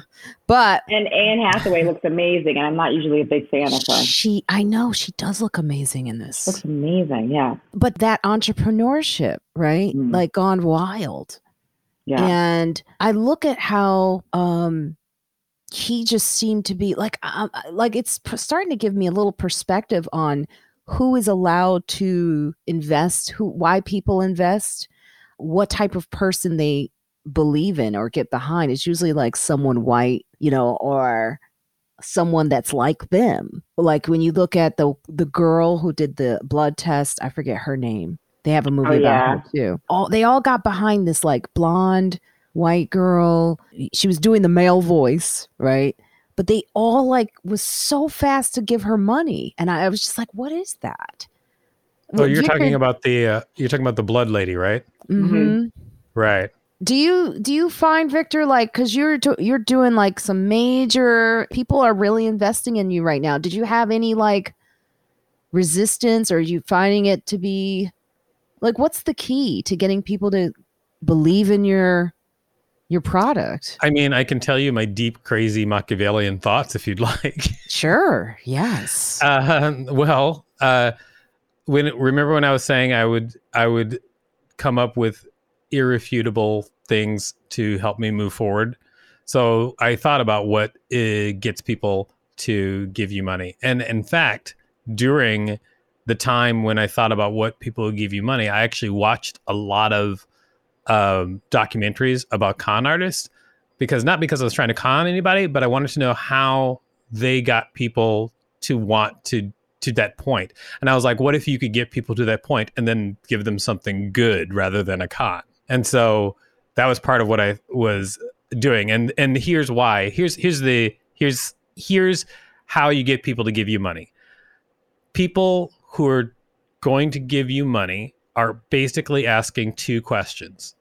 but And Anne Hathaway looks amazing, and I'm not usually a big fan of her. she, I know she does look amazing in this. Looks amazing, yeah, But that entrepreneurship, right? Mm. Like gone wild. yeah. and i look at how um he just seemed to be like um, like it's starting to give me a little perspective on who is allowed to invest who why people invest what type of person they believe in or get behind. It's usually like someone white you know or someone that's like them. Like when you look at the the girl who did the blood test i forget her name. They have a movie about her too. All they all got behind this like blonde white girl. She was doing the male voice right? But they all like was so fast to give her money. And i, I was just like what is that? Oh, you're talking about the uh, you're talking about the blood lady, right? Mm-hmm. Right. do you do you find victor like because you're do, you're doing like some major people are really investing in you right now. Did you have any like resistance? Or are you finding it to be like what's the key to getting people to believe in your your product I mean, I can tell you my deep, crazy Machiavellian thoughts if you'd like. sure yes Uh, well, uh, when remember when I was saying I would I would come up with irrefutable things to help me move forward. So I thought about what uh, gets people to give you money, and in fact, during the time when I thought about what people would give you money, I actually watched a lot of um, documentaries about con artists because not because I was trying to con anybody, but I wanted to know how they got people to want to to that point. And I was like, what if you could get people to that point and then give them something good rather than a con? And so that was part of what I was doing. And and here's why. Here's here's the here's here's how you get people to give you money. People who are going to give you money are basically asking two questions.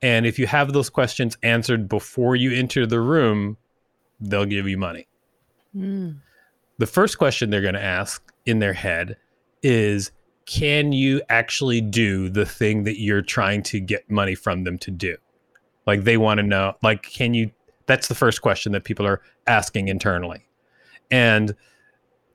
And if you have those questions answered before you enter the room, they'll give you money Mm. the first question they're going to ask in their head is can you actually do the thing that you're trying to get money from them to do like they want to know like can you that's the first question that people are asking internally and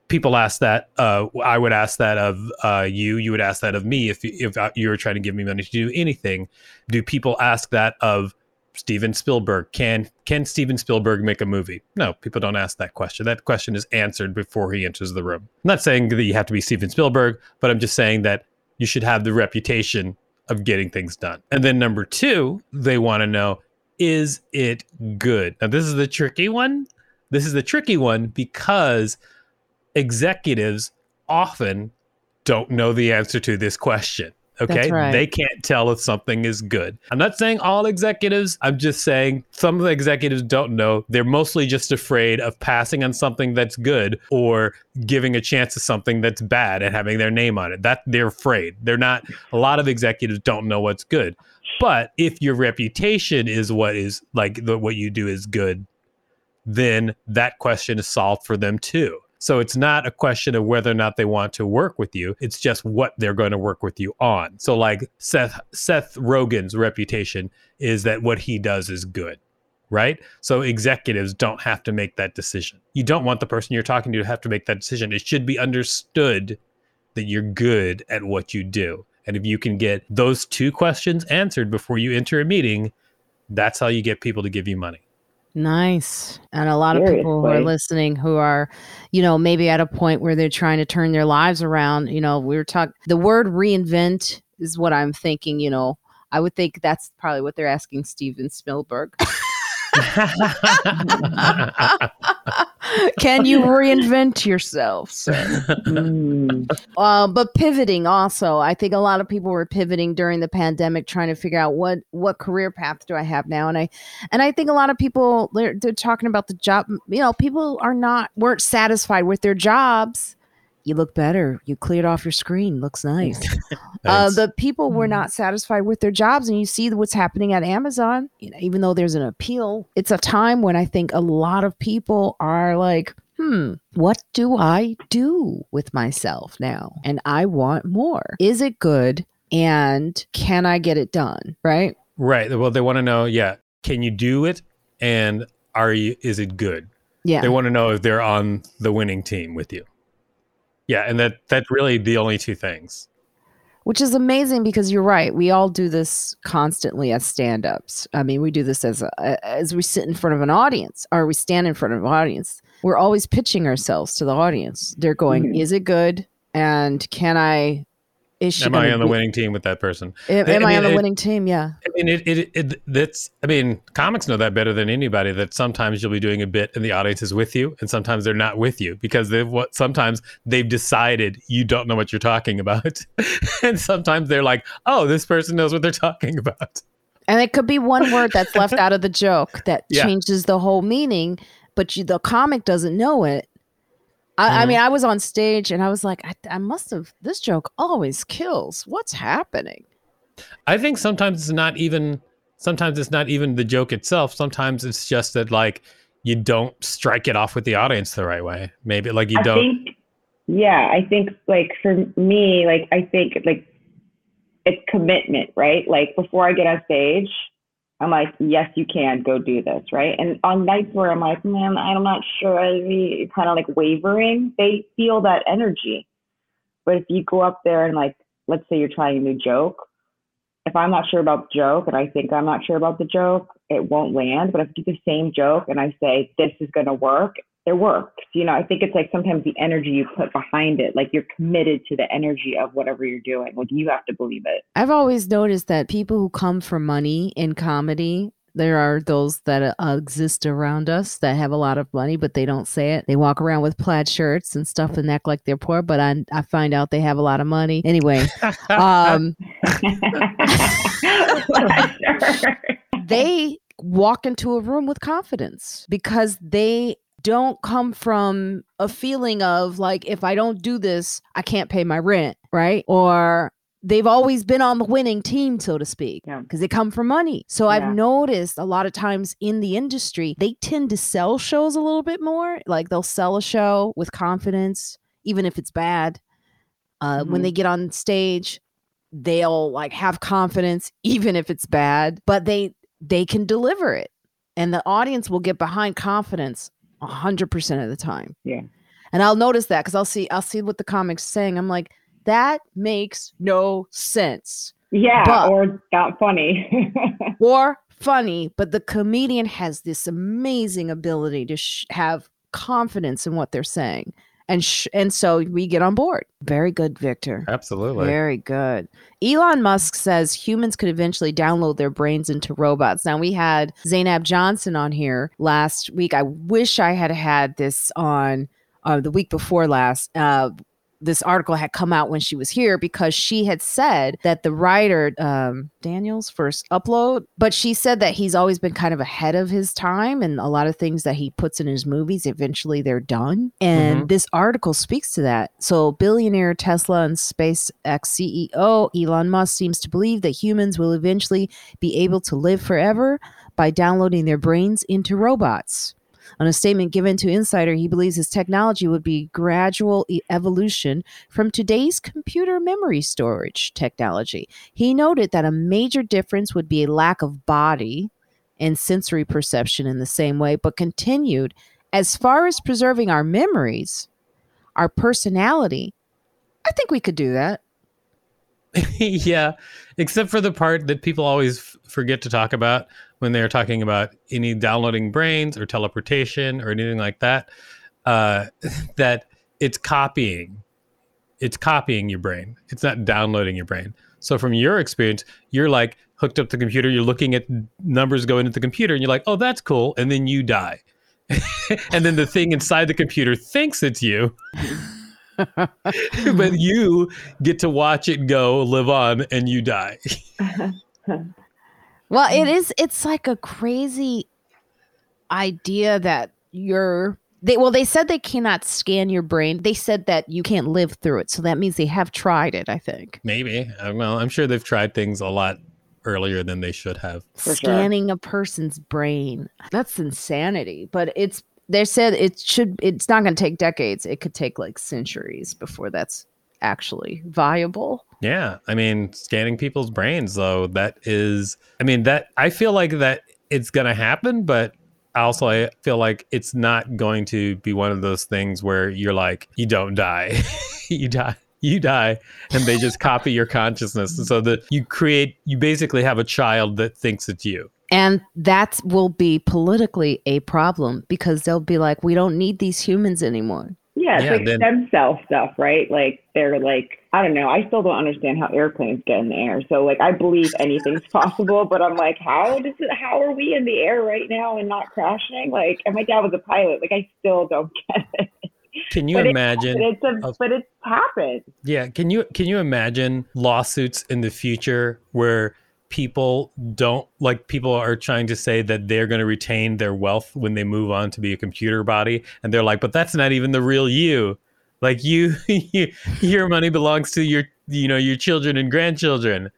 people ask that uh, i would ask that of uh, you you would ask that of me if, if you were trying to give me money to do anything do people ask that of Steven Spielberg. Can can Steven Spielberg make a movie? No, people don't ask that question. That question is answered before he enters the room. I'm not saying that you have to be Steven Spielberg, but I'm just saying that you should have the reputation of getting things done. And then number 2, they want to know is it good? Now this is the tricky one. This is the tricky one because executives often don't know the answer to this question. Okay. Right. They can't tell if something is good. I'm not saying all executives, I'm just saying some of the executives don't know. They're mostly just afraid of passing on something that's good or giving a chance to something that's bad and having their name on it. That they're afraid. They're not a lot of executives don't know what's good. But if your reputation is what is like the, what you do is good, then that question is solved for them too. So it's not a question of whether or not they want to work with you. It's just what they're going to work with you on. So like Seth Seth Rogen's reputation is that what he does is good. Right? So executives don't have to make that decision. You don't want the person you're talking to to have to make that decision. It should be understood that you're good at what you do. And if you can get those two questions answered before you enter a meeting, that's how you get people to give you money. Nice. And a lot of people who are listening who are, you know, maybe at a point where they're trying to turn their lives around. You know, we were talking, the word reinvent is what I'm thinking, you know. I would think that's probably what they're asking Steven Spielberg. Can you reinvent yourself, sir? Mm. Uh, but pivoting also, I think a lot of people were pivoting during the pandemic, trying to figure out what what career path do I have now, and I and I think a lot of people they're, they're talking about the job. You know, people are not weren't satisfied with their jobs. You look better. You cleared off your screen. Looks nice. uh, the people were not satisfied with their jobs, and you see what's happening at Amazon. You know, even though there's an appeal, it's a time when I think a lot of people are like hmm, what do I do with myself now? And I want more. Is it good? And can I get it done? Right? Right. Well, they want to know, yeah, can you do it? And are you, is it good? Yeah. They want to know if they're on the winning team with you. Yeah. And that, that's really the only two things. Which is amazing because you're right. We all do this constantly as stand-ups. I mean, we do this as a, as we sit in front of an audience or we stand in front of an audience. We're always pitching ourselves to the audience. They're going, Mhm. "Is it good? And can I? Is she Am I on the be- winning team with that person? Am, I am I mean, on the it- winning team? Yeah. I mean, it, it, it, that's, I mean, comics know that better than anybody that sometimes you'll be doing a bit and the audience is with you and sometimes they're not with you because they've what, sometimes they've decided you don't know what you're talking about. and sometimes they're like, oh, this person knows what they're talking about. And it could be one word that's left out of the joke that Yeah. changes the whole meaning, but you, the comic doesn't know it. I, I Mhm. mean, I was on stage and I was like, I, I must have, this joke always kills. What's happening? I think sometimes it's not even, sometimes it's not even the joke itself. Sometimes it's just that like you don't strike it off with the audience the right way. Maybe like you I don't. think, yeah, I think like for me, like I think like it's commitment, right? Like before I get on stage, I'm like, yes, you can go do this, right? And on nights where I'm like, man, I'm not sure, I kind of like wavering, they feel that energy. But if you go up there and like, let's say you're trying a new joke, if I'm not sure about the joke and I think I'm not sure about the joke, it won't land. But if I do the same joke and I say this is gonna work, it works. You know, I think it's like sometimes the energy you put behind it, like you're committed to the energy of whatever you're doing. Like you have to believe it. I've always noticed that people who come for money in comedy, there are those that uh, exist around us that have a lot of money, but they don't say it. They walk around with plaid shirts and stuff and act like they're poor, but I, I find out they have a lot of money. Anyway, um, they walk into a room with confidence because they don't come from a feeling of like if I don't do this, I can't pay my rent, right? Or they've always been on the winning team, so to speak, Yeah. because they come from money. So Yeah. I've noticed a lot of times in the industry, they tend to sell shows a little bit more. Like they'll sell a show with confidence, even if it's bad. Uh, When Mhm. they get on stage, they'll like have confidence, even if it's bad, but they they can deliver it, and the audience will get behind confidence a hundred percent of the time. Yeah. And I'll notice that because I'll see I'll see what the comics saying. I'm like, that makes no sense yeah, But- or not funny. or funny, but the comedian has this amazing ability to sh- have confidence in what they're saying, and sh- and so we get on board. Very good, Victor. Absolutely. Very good. Elon Musk says humans could eventually download their brains into robots. Now, we had Zainab Johnson on here last week. I wish I had had this on uh, the week before last. Uh, this article had come out when she was here because she had said that the writer um, Daniel's first upload, but she said that he's always been kind of ahead of his time, and a lot of things that he puts in his movies eventually they're done. And this article speaks to that. So, billionaire Tesla and SpaceX CEO Elon Musk seems to believe that humans will eventually be able to live forever by downloading their brains into robots. On a statement given to Insider, he believes his technology would be gradual evolution from today's computer memory storage technology. He noted that a major difference would be a lack of body and sensory perception in the same way, but continued as far as preserving our memories, our personality, I think we could do that. yeah, except for the part that people always f- forget to talk about when they're talking about any downloading brains or teleportation or anything like that. Uh, that it's copying, it's copying your brain. It's not downloading your brain. So from your experience, you're like hooked up to the computer. You're looking at numbers going into the computer, and you're like, "Oh, that's cool," and then you die. and then the thing inside the computer thinks it's you. but you get to watch it go, live on, and you die. Well, it mm. is. It's like a crazy idea that you're. They well, they said they cannot scan your brain. They said that you can't live through it. So that means they have tried it. I think Maybe. I don't know. I'm sure they've tried things a lot earlier than they should have. For sure. scanning a person's brain. That's insanity. But it's they said it should. It's not going to take decades. It could take like centuries before that's actually viable. Yeah, I mean, scanning people's brains though, that is I mean, that I feel like that it's going to happen, but also I feel like it's not going to be one of those things where you're like you don't die. you die. You die and they just copy your consciousness. And so that you create you basically have a child that thinks it's you. And that will be politically a problem because they'll be like, we don't need these humans anymore. Yeah, it's Yeah, like then- stem cell stuff, right? Like they're like I don't know. I still don't understand how airplanes get in the air. So like I believe anything's possible, but I'm like, how does it? How are we in the air right now and not crashing? Like, and my dad was a pilot. Like I still don't get it. Can you But imagine But it's a, of- but it's happened. Yeah, can you can you imagine lawsuits in the future where people don't like people are trying to say that they're going to retain their wealth when they move on to be a computer body and they're like, "But that's not even the real you." Like you, you your money belongs to your you know, your children and grandchildren.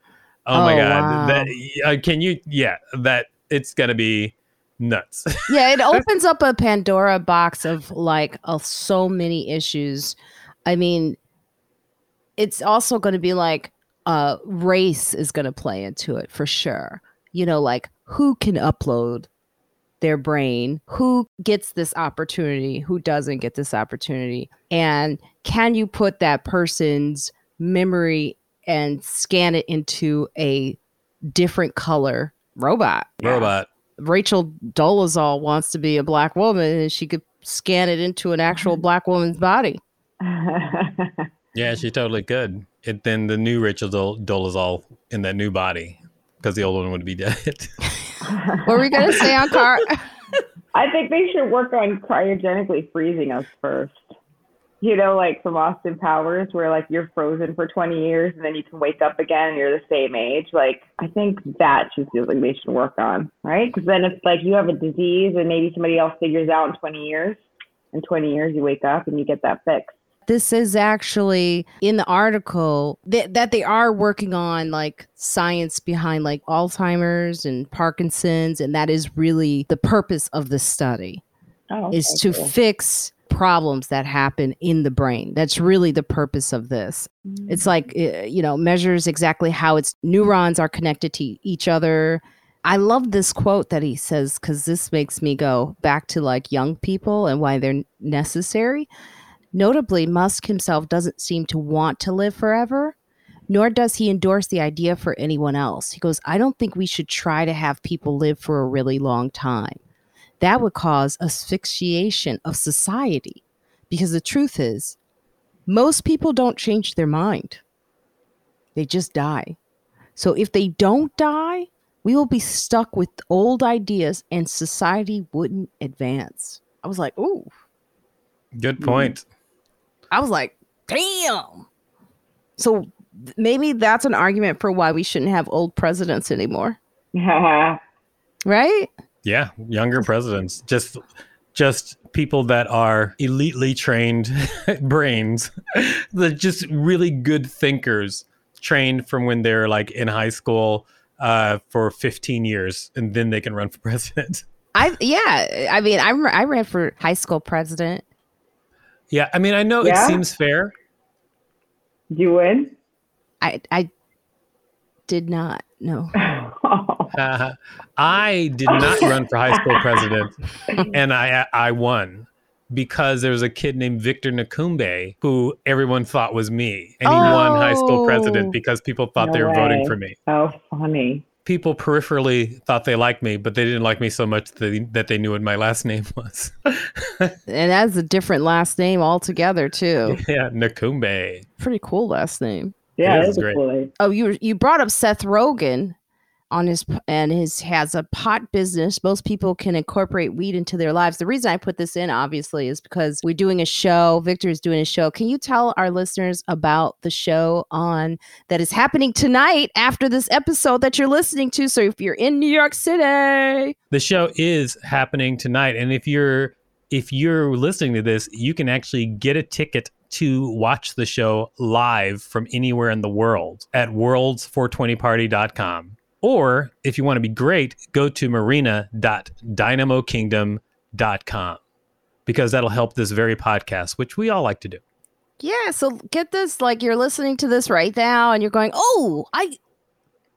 Oh, my Oh, god. wow. That uh, can you yeah, that it's going to be nuts. yeah, it opens up a Pandora box of like of so many issues. I mean, it's also going to be like uh race is going to play into it for sure. You know, like who can upload their brain, who gets this opportunity, who doesn't get this opportunity, and can you put that person's memory and scan it into a different color robot? Robot. Rachel Dolezal wants to be a black woman and she could scan it into an actual black woman's body. Yeah, she totally could. It, then the new Rachel Dol- Dolezal in that new body because the old one would be dead. What were we gonna say Ankara? I think they should work on cryogenically freezing us first. You know, like from Austin Powers, where like you're frozen for 20 years and then you can wake up again and you're the same age. Like, I think that should be something they should work on, right? Because then if like you have a disease and maybe somebody else figures out in 20 years, in 20 years you wake up and you get that fixed. This is actually in the article that, that they are working on like science behind like Alzheimer's and Parkinson's, and that is really the purpose of the study. Oh, is to cool. fix problems that happen in the brain. That's really the purpose of this. It's like, uh, you know, measures exactly how its neurons are connected to each other. I love this quote that he says because this makes me go back to like young people and why they're necessary. Notably, Musk himself doesn't seem to want to live forever, nor does he endorse the idea for anyone else. He goes, I don't think we should try to have people live for a really long time that would cause asphyxiation of society. Because the truth is, most people don't change their mind, they just die. So if they don't die, we will be stuck with old ideas and society wouldn't advance. I was like, ooh, Good point. I was like, damn. So maybe that's an argument for why we shouldn't have old presidents anymore, right? Yeah, younger presidents, just just people that are elitely trained brains, that just really good thinkers, trained from when they're like in high school uh, for 15 years, and then they can run for president. I yeah, I mean, I I ran for high school president. Yeah, I mean, I know Yeah? it seems fair. you win? I I did not no. Uh, I did not run for high school president, and I I won because there was a kid named Victor Nakumbe who everyone thought was me, and he won high school Oh. president because people thought No they were voting for me. oh, funny. People peripherally thought they liked me, but they didn't like me so much that they, that they knew what my last name was. And that's a different last name altogether too. yeah, Nakumbe. Pretty cool last name. Yeah, is that's great. great. Oh, you you brought up Seth Rogen on his and his has a pot business. Most people can incorporate weed into their lives. The reason I put this in obviously is because we're doing a show. Victor is doing a show. Can you tell our listeners about the show on that is happening tonight after this episode that you're listening to? So if you're in New York City, The show is happening tonight, and if you're if you're listening to this, you can actually get a ticket to watch the show live from anywhere in the world at worlds420party.com. Or if you want to be great, go to marina.dynamokingdom.com. because that'll help this very podcast, which we all like to do. Yeah, so get this like you're listening to this right now and you're going, "Oh, I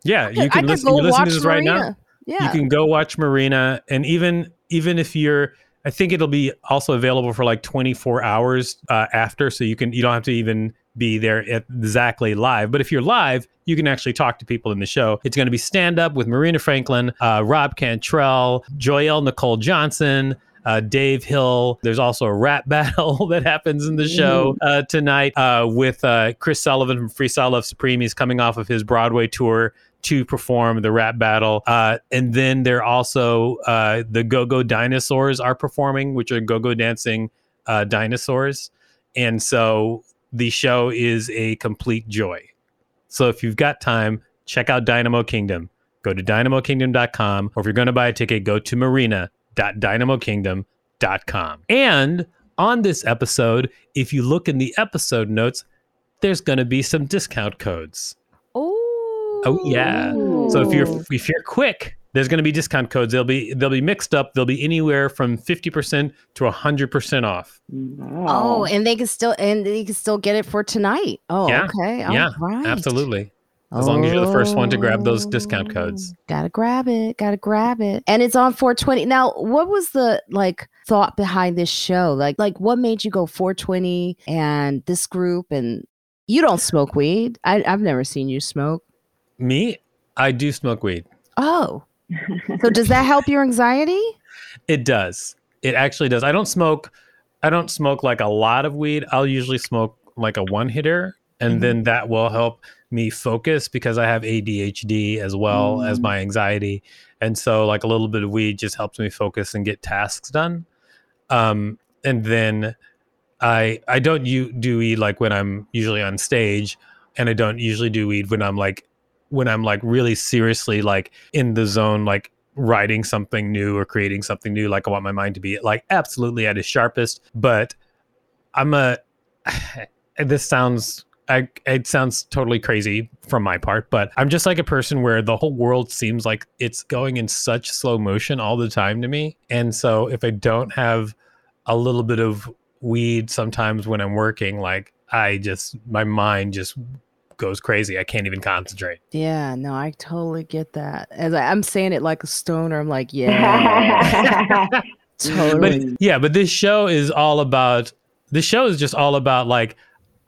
Yeah, I you could, can listen. go watch to this right now. Marina." Yeah. You can go watch Marina, and even even if you're, I think it'll be also available for like 24 hours uh, after, so you can you don't have to even be there exactly live. But if you're live, you can actually talk to people in the show. It's going to be stand up with Marina Franklin, uh, Rob Cantrell, Joyelle Nicole Johnson. Uh, Dave Hill. There's also a rap battle that happens in the show uh, tonight uh, with uh, Chris Sullivan from Freestyle Love Supreme. He's coming off of his Broadway tour to perform the rap battle. Uh, and then there also uh, the Go Go Dinosaurs are performing, which are go go dancing uh, dinosaurs. And so the show is a complete joy. So if you've got time, check out Dynamo Kingdom. Go to dynamokingdom.com, or if you're going to buy a ticket, go to marina.dynamokingdom.com. And on this episode, if you look in the episode notes, there's going to be some discount codes. oh. Oh yeah. So if you're if you're quick, there's going to be discount codes. They'll be they'll be mixed up. They'll be anywhere from 50% to 100% off. Oh, and they can still and they can still get it for tonight. Oh, Yeah. okay. All yeah, right. Absolutely. As long as you're the first one to grab those discount oh, codes. Oh, Gotta grab it. Gotta grab it. And it's on 420. Now, what was the like thought behind this show? Like, like what made you go 420 and this group? And you don't smoke weed. I, I've never seen you smoke. Me, I do smoke weed. Oh, so does that help your anxiety? It does. It actually does. I don't smoke. I don't smoke like a lot of weed. I'll usually smoke like a one hitter, and then that will help me focus because I have ADHD as well as Mm. my anxiety, and so like a little bit of weed just helps me focus and get tasks done. Um, and then I I don't u- do weed like when I'm usually on stage, and I don't usually do weed when I'm like when I'm like really seriously like in the zone, like writing something new or creating something new. Like I want my mind to be like absolutely at its sharpest. But I'm a. this sounds. I, it sounds totally crazy from my part, but I'm just like a person where the whole world seems like it's going in such slow motion all the time to me. And so if I don't have a little bit of weed sometimes when I'm working, like I just, my mind just goes crazy. I can't even concentrate. Yeah, no, I totally get that. As I, I'm saying it like a stoner, I'm like, yeah, totally. But yeah, but this show is all about this show is just all about like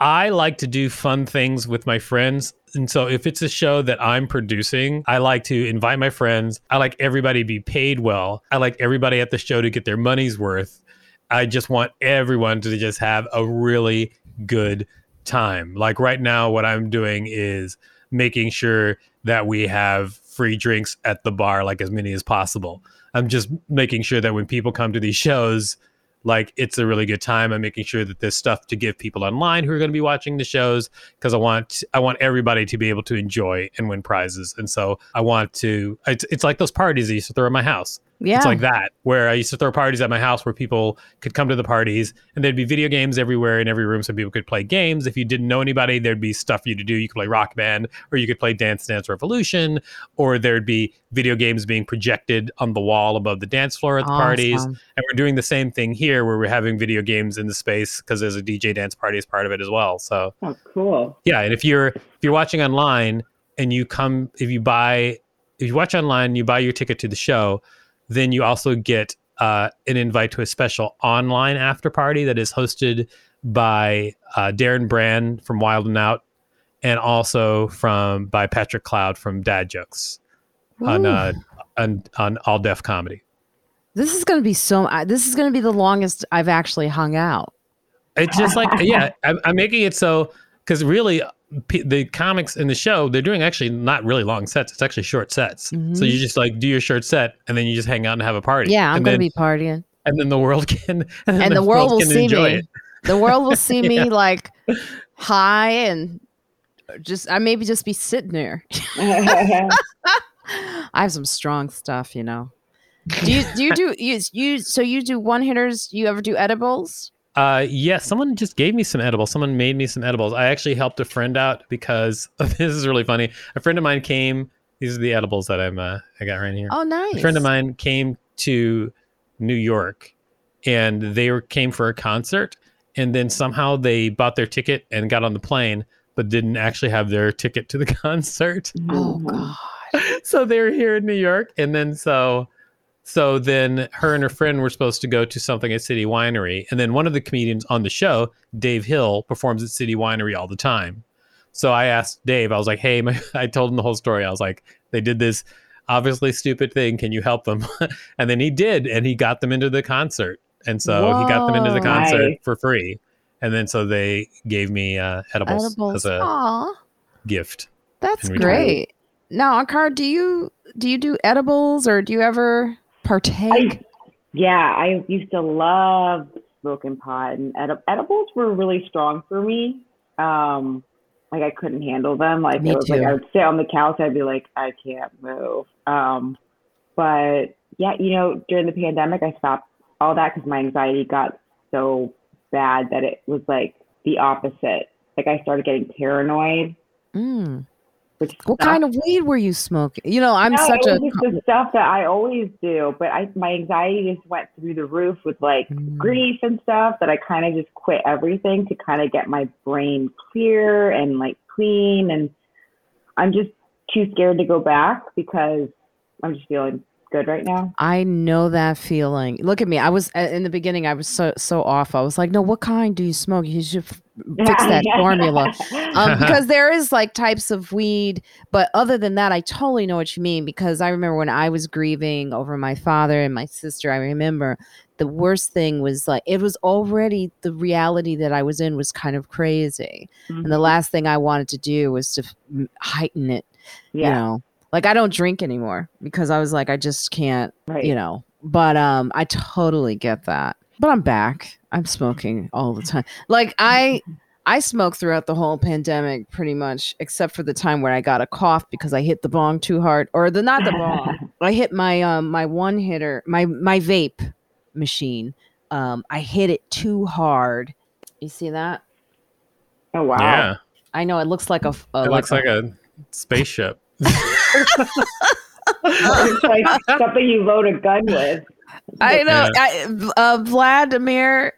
I like to do fun things with my friends. And so if it's a show that I'm producing, I like to invite my friends. I like everybody to be paid well. I like everybody at the show to get their money's worth. I just want everyone to just have a really good time. Like right now, what I'm doing is making sure that we have free drinks at the bar, like as many as possible. I'm just making sure that when people come to these shows, like it's a really good time. I'm making sure that there's stuff to give people online who are going to be watching the shows because I want I want everybody to be able to enjoy and win prizes. And so I want to. It's, it's like those parties I used to throw at my house. Yeah, It's like that, where I used to throw parties at my house where people could come to the parties and there'd be video games everywhere in every room so people could play games. If you didn't know anybody, there'd be stuff for you to do. You could play Rock Band or you could play Dance Dance Revolution or there'd be video games being projected on the wall above the dance floor at the parties. And we're doing the same thing here where we're having video games in the space because there's a DJ dance party as part of it as well. So Oh, cool. yeah, and if you're if you're watching online and you come if you buy if you watch online, you buy your ticket to the show, then you also get uh, an invite to a special online after party that is hosted by uh, Darren Brand from Wild and Out, and also from by Patrick Cloud from Dad Jokes on uh, on on All Def Comedy. This is going to be so. This is going to be the longest I've actually hung out. It's just like yeah, I'm, I'm making it so because really the comics in the show they're doing actually not really long sets. It's actually short sets. So Mhm. you just like do your short set and then you just hang out and have a party. Yeah, I'm and to then, be partying, and then the world can and, and the world will see enjoy me. it. The world will see me like high and just. I maybe just be sitting there. I have some strong stuff, you know. Do you do you do you you so you do one hitters? You ever do edibles? Uh, yeah, someone just gave me some edibles. Someone made me some edibles. I actually helped a friend out because this is really funny. A friend of mine came. These are the edibles that I'm uh, I got right here. Oh, nice. a friend of mine came to New York and they were, came for a concert, and then somehow they bought their ticket and got on the plane, but didn't actually have their ticket to the concert. Oh god. so they were here in New York, and then so so then her and her friend were supposed to go to something at City Winery, and then one of the comedians on the show, Dave Hill, performs at City Winery all the time. So I asked Dave, I was like, "Hey," my, I told him the whole story. I was like, "They did this obviously stupid thing. Can you help them?" and then he did, and he got them into the concert, and so he got them into the concert Nice. for free. And then so they gave me uh, edibles, Edibles. as a Aw, gift. that's great. Now, Ankar, do you do you do edibles or do you ever partake? Yeah, I used to love smoking pot, and edi- edibles were really strong for me. Um, like I couldn't handle them. Like Me it was like. I would sit on the couch, I'd be like, I can't move. Um, but yeah, you know, during the pandemic, I stopped all that because my anxiety got so bad that it was like the opposite. Like I started getting paranoid. Mm. What kind of weed were you smoking? You know, I'm no, such it a the stuff that I always do, but I my anxiety just went through the roof with like Mm. grief and stuff that I kind of just quit everything to kind of get my brain clear and like clean and I'm just too scared to go back because I'm just feeling good right now. I know that feeling. Look at me. I was in the beginning. I was so so off. I was like, "No, what kind do you smoke? You should f- fix that formula." Um, because there is like types of weed, but other than that, I totally know what you mean. Because I remember when I was grieving over my father and my sister. I remember the worst thing was like it was already the reality that I was in was kind of crazy, and the last thing I wanted to do was to heighten it. You yeah, know, like I don't drink anymore because I was like, I just can't right. you know. But um i totally get that. But i'm back. I'm smoking all the time. Like i i smoked throughout the whole pandemic pretty much except for the time where i got a cough because i hit the bong too hard or the not the bong i hit my um my one hitter my my vape machine. Um i hit it too hard. You see that? Oh wow. Yeah, i know it looks like a, f- a it looks a- like a spaceship. it's like something you load a gun with. I know. Yeah. I, uh, Vladimir,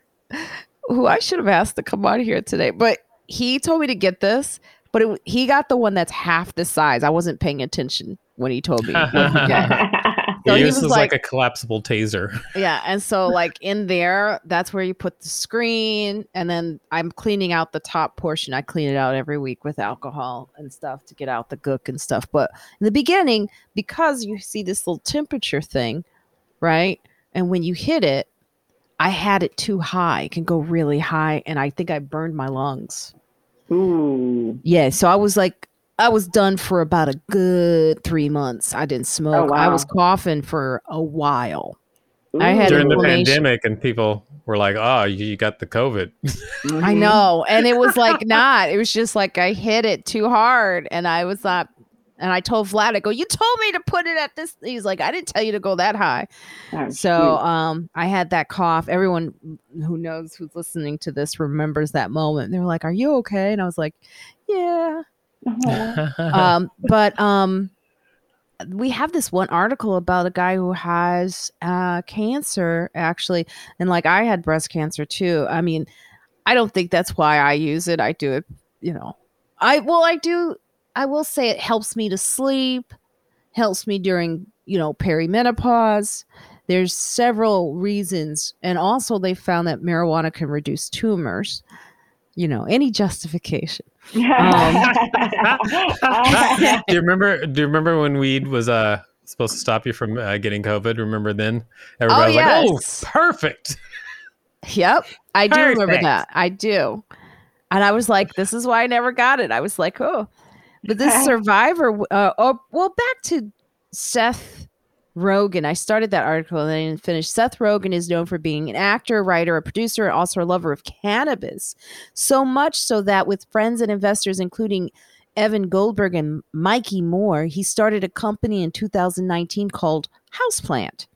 who I should have asked to come on here today, but he told me to get this, but it, he got the one that's half the size. I wasn't paying attention when he told me. what to. So it he uses was like, like- a collapsible taser. yeah, and so like in there, that's where you put the screen, and then I'm cleaning out the top portion. I clean it out every week with alcohol and stuff to get out the gook and stuff. But in the beginning, because you see this little temperature thing, right? And when you hit it, I had it too high. It can go really high, and I think I burned my lungs. Ooh. Yeah, so I was like, I was done for about a good three months. I didn't smoke. I wow. was coughing for a while. I had During the pandemic, and people were like, "Oh, you, you got the COVID." I Mhm. know. And it was like not. It was just like I hit it too hard. And I was not and I told Vlad, I go, You told me to put it at this. He's like, I didn't tell you to go that high. Oh, So um I had that cough. Everyone who knows who's listening to this remembers that moment. They were like, Are you okay? And I was like, Yeah. Um, but um, we have this one article about a guy who has uh, cancer, actually, and like I had breast cancer too. I mean, I don't think that's why I use it. I do it, you know. I well, I do. I will say it helps me to sleep, helps me during you know perimenopause. There's several reasons, and also they found that marijuana can reduce tumors. You know, any justification. do you remember? Do you remember when weed was uh supposed to stop you from uh, getting COVID? Remember then? Everybody was yes. like, "Oh, perfect." Yep, I do remember that. I do. And I was like, this is why I never got it. I was like, oh. But this survivor, uh, oh, well, back to Seth Rogen. I started that article and I didn't finish. Seth Rogen is known for being an actor, writer, a producer, and also a lover of cannabis. So much so that with friends and investors, including Evan Goldberg and Mikey Mohr, he started a company in 2019 called Houseplant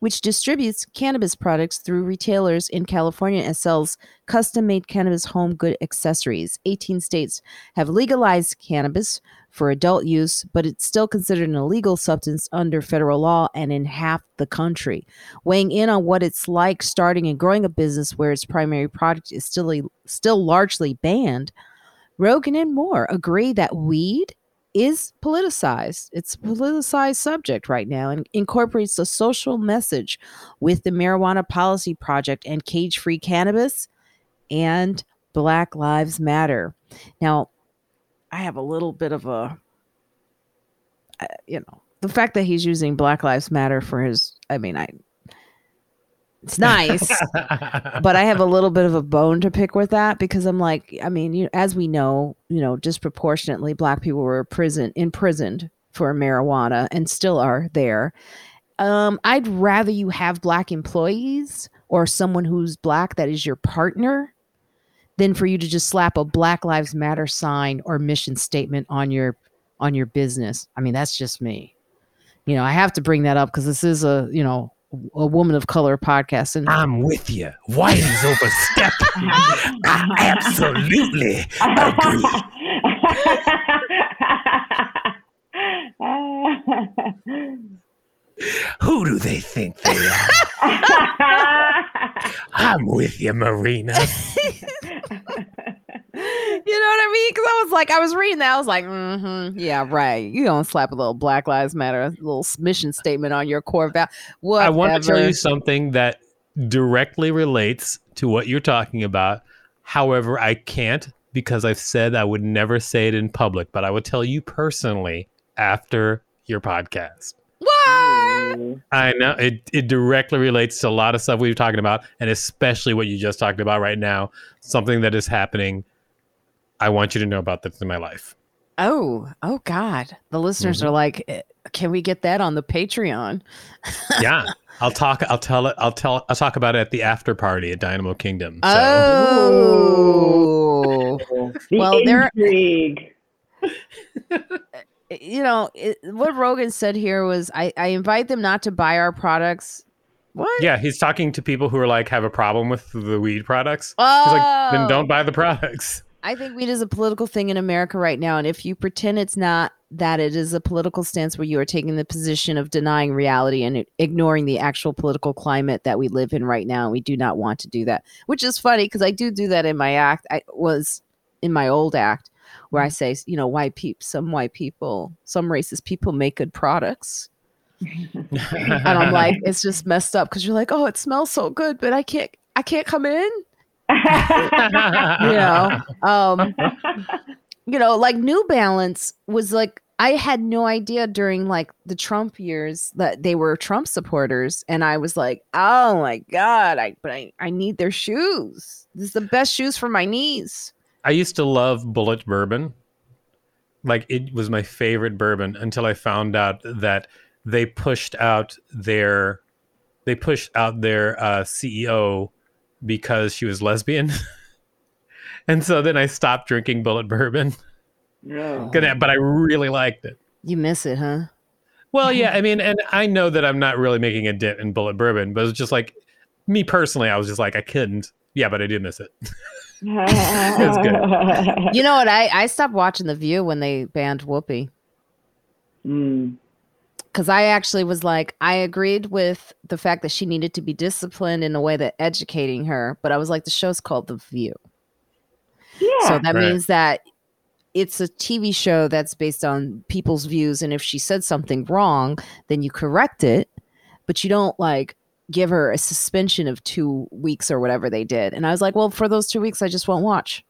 which distributes cannabis products through retailers in California and sells custom made cannabis home good accessories. 18 states have legalized cannabis for adult use, but it's still considered an illegal substance under federal law and in half the country. Weighing in on what it's like starting and growing a business where its primary product is still still largely banned, Rogen and Mohr agree that weed is politicized. It's a politicized subject right now and incorporates a social message with the Marijuana Policy Project and Cage Free Cannabis and Black Lives Matter. Now, I have a little bit of a, uh, you know, the fact that he's using Black Lives Matter for his, I mean, I, it's nice, but I have a little bit of a bone to pick with that because I'm like, I mean, you, as we know, you know, disproportionately black people were prison imprisoned for marijuana and still are there. Um, I'd rather you have black employees or someone who's black that is your partner than for you to just slap a Black Lives Matter sign or mission statement on your on your business. I mean, that's just me. You know, I have to bring that up because this is a you know a woman of color podcast. And I'm with you. Whitey's overstepping. I absolutely agree. Who do they think they are? I'm with you, Marina. you know what I mean? Because I was like, I was reading that. I was like, mm-hmm, yeah, right. You don't slap a little Black Lives Matter, a little mission statement on your core value. I want to tell you something that directly relates to what you're talking about. However, I can't because I've said I would never say it in public, but I would tell you personally after your podcast. What? I know it. It directly relates to a lot of stuff we were talking about, and especially what you just talked about right now. Something that is happening. I want you to know about this in my life. Oh, oh God! The listeners mm-hmm. are like, eh, "Can we get that on the Patreon?" yeah, I'll talk. I'll tell it. I'll tell. I'll talk about it at the after party at Dynamo Kingdom. So. Oh, the well, intrigue. there. you know, it, what Rogen said here was I, I invite them not to buy our products. What? Yeah, he's talking to people who are like have a problem with the weed products. Oh. He's like, then oh. don't buy the products. I think weed is a political thing in America right now. And if you pretend it's not, that it is a political stance where you are taking the position of denying reality and ignoring the actual political climate that we live in right now. And we do not want to do that, which is funny because I do do that in my act. I was in my old act where I say, you know, white people, some white people, some racist people make good products. and I'm like, it's just messed up because you're like, oh, it smells so good, but I can't, I can't come in. you know, um, you know, like New Balance was like, I had no idea during like the Trump years that they were Trump supporters, and I was like, oh my god, I but I, I need their shoes. This is the best shoes for my knees. I used to love Bulleit bourbon. Like it was my favorite bourbon until I found out that they pushed out their they pushed out their uh, CEO because she was lesbian. and so then I stopped drinking Bulleit bourbon. No. But I really liked it. You miss it, huh? Well, yeah. I mean, and I know that I'm not really making a dent in Bulleit bourbon, but it's just like me personally, I was just like, I couldn't. Yeah, but I did miss it. it's good. You know what? I I stopped watching The View when they banned Whoopi. Mm. Because I actually was like, I agreed with the fact that she needed to be disciplined in a way that educating her, but I was like, the show's called The View. Yeah. So that right. means that it's a TV show that's based on people's views, and if she said something wrong, then you correct it, but you don't like give her a suspension of two weeks or whatever they did. And I was like, well, for those two weeks, I just won't watch.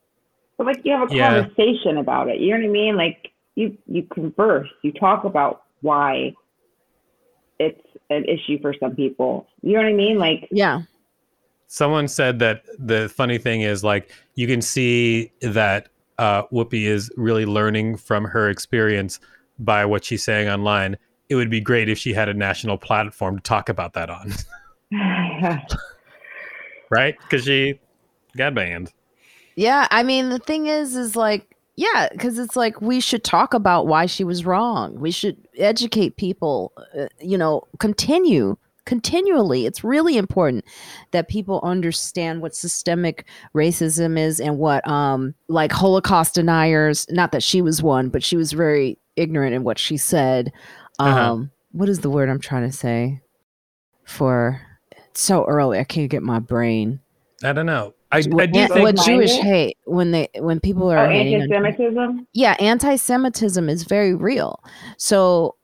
But like you have a yeah. conversation about it. You know what I mean? Like you you converse, you talk about why it's an issue for some people. You know what I mean? Like yeah. Someone said that the funny thing is like you can see that uh, Whoopi is really learning from her experience by what she's saying online. It would be great if she had a national platform to talk about that on. right? Because she got banned. Yeah, I mean the thing is, is like, yeah, because it's like we should talk about why she was wrong. We should educate people. Uh, you know, continue continually. It's really important that people understand what systemic racism is and what um like Holocaust deniers, not that she was one, but she was very ignorant in what she said. Um Uh-huh. what is the word I'm trying to say for so early I can't get my brain. I don't know. I, I do What, think what Jewish hate when they when people are Oh, anti-Semitism. yeah, anti-Semitism is very real. So,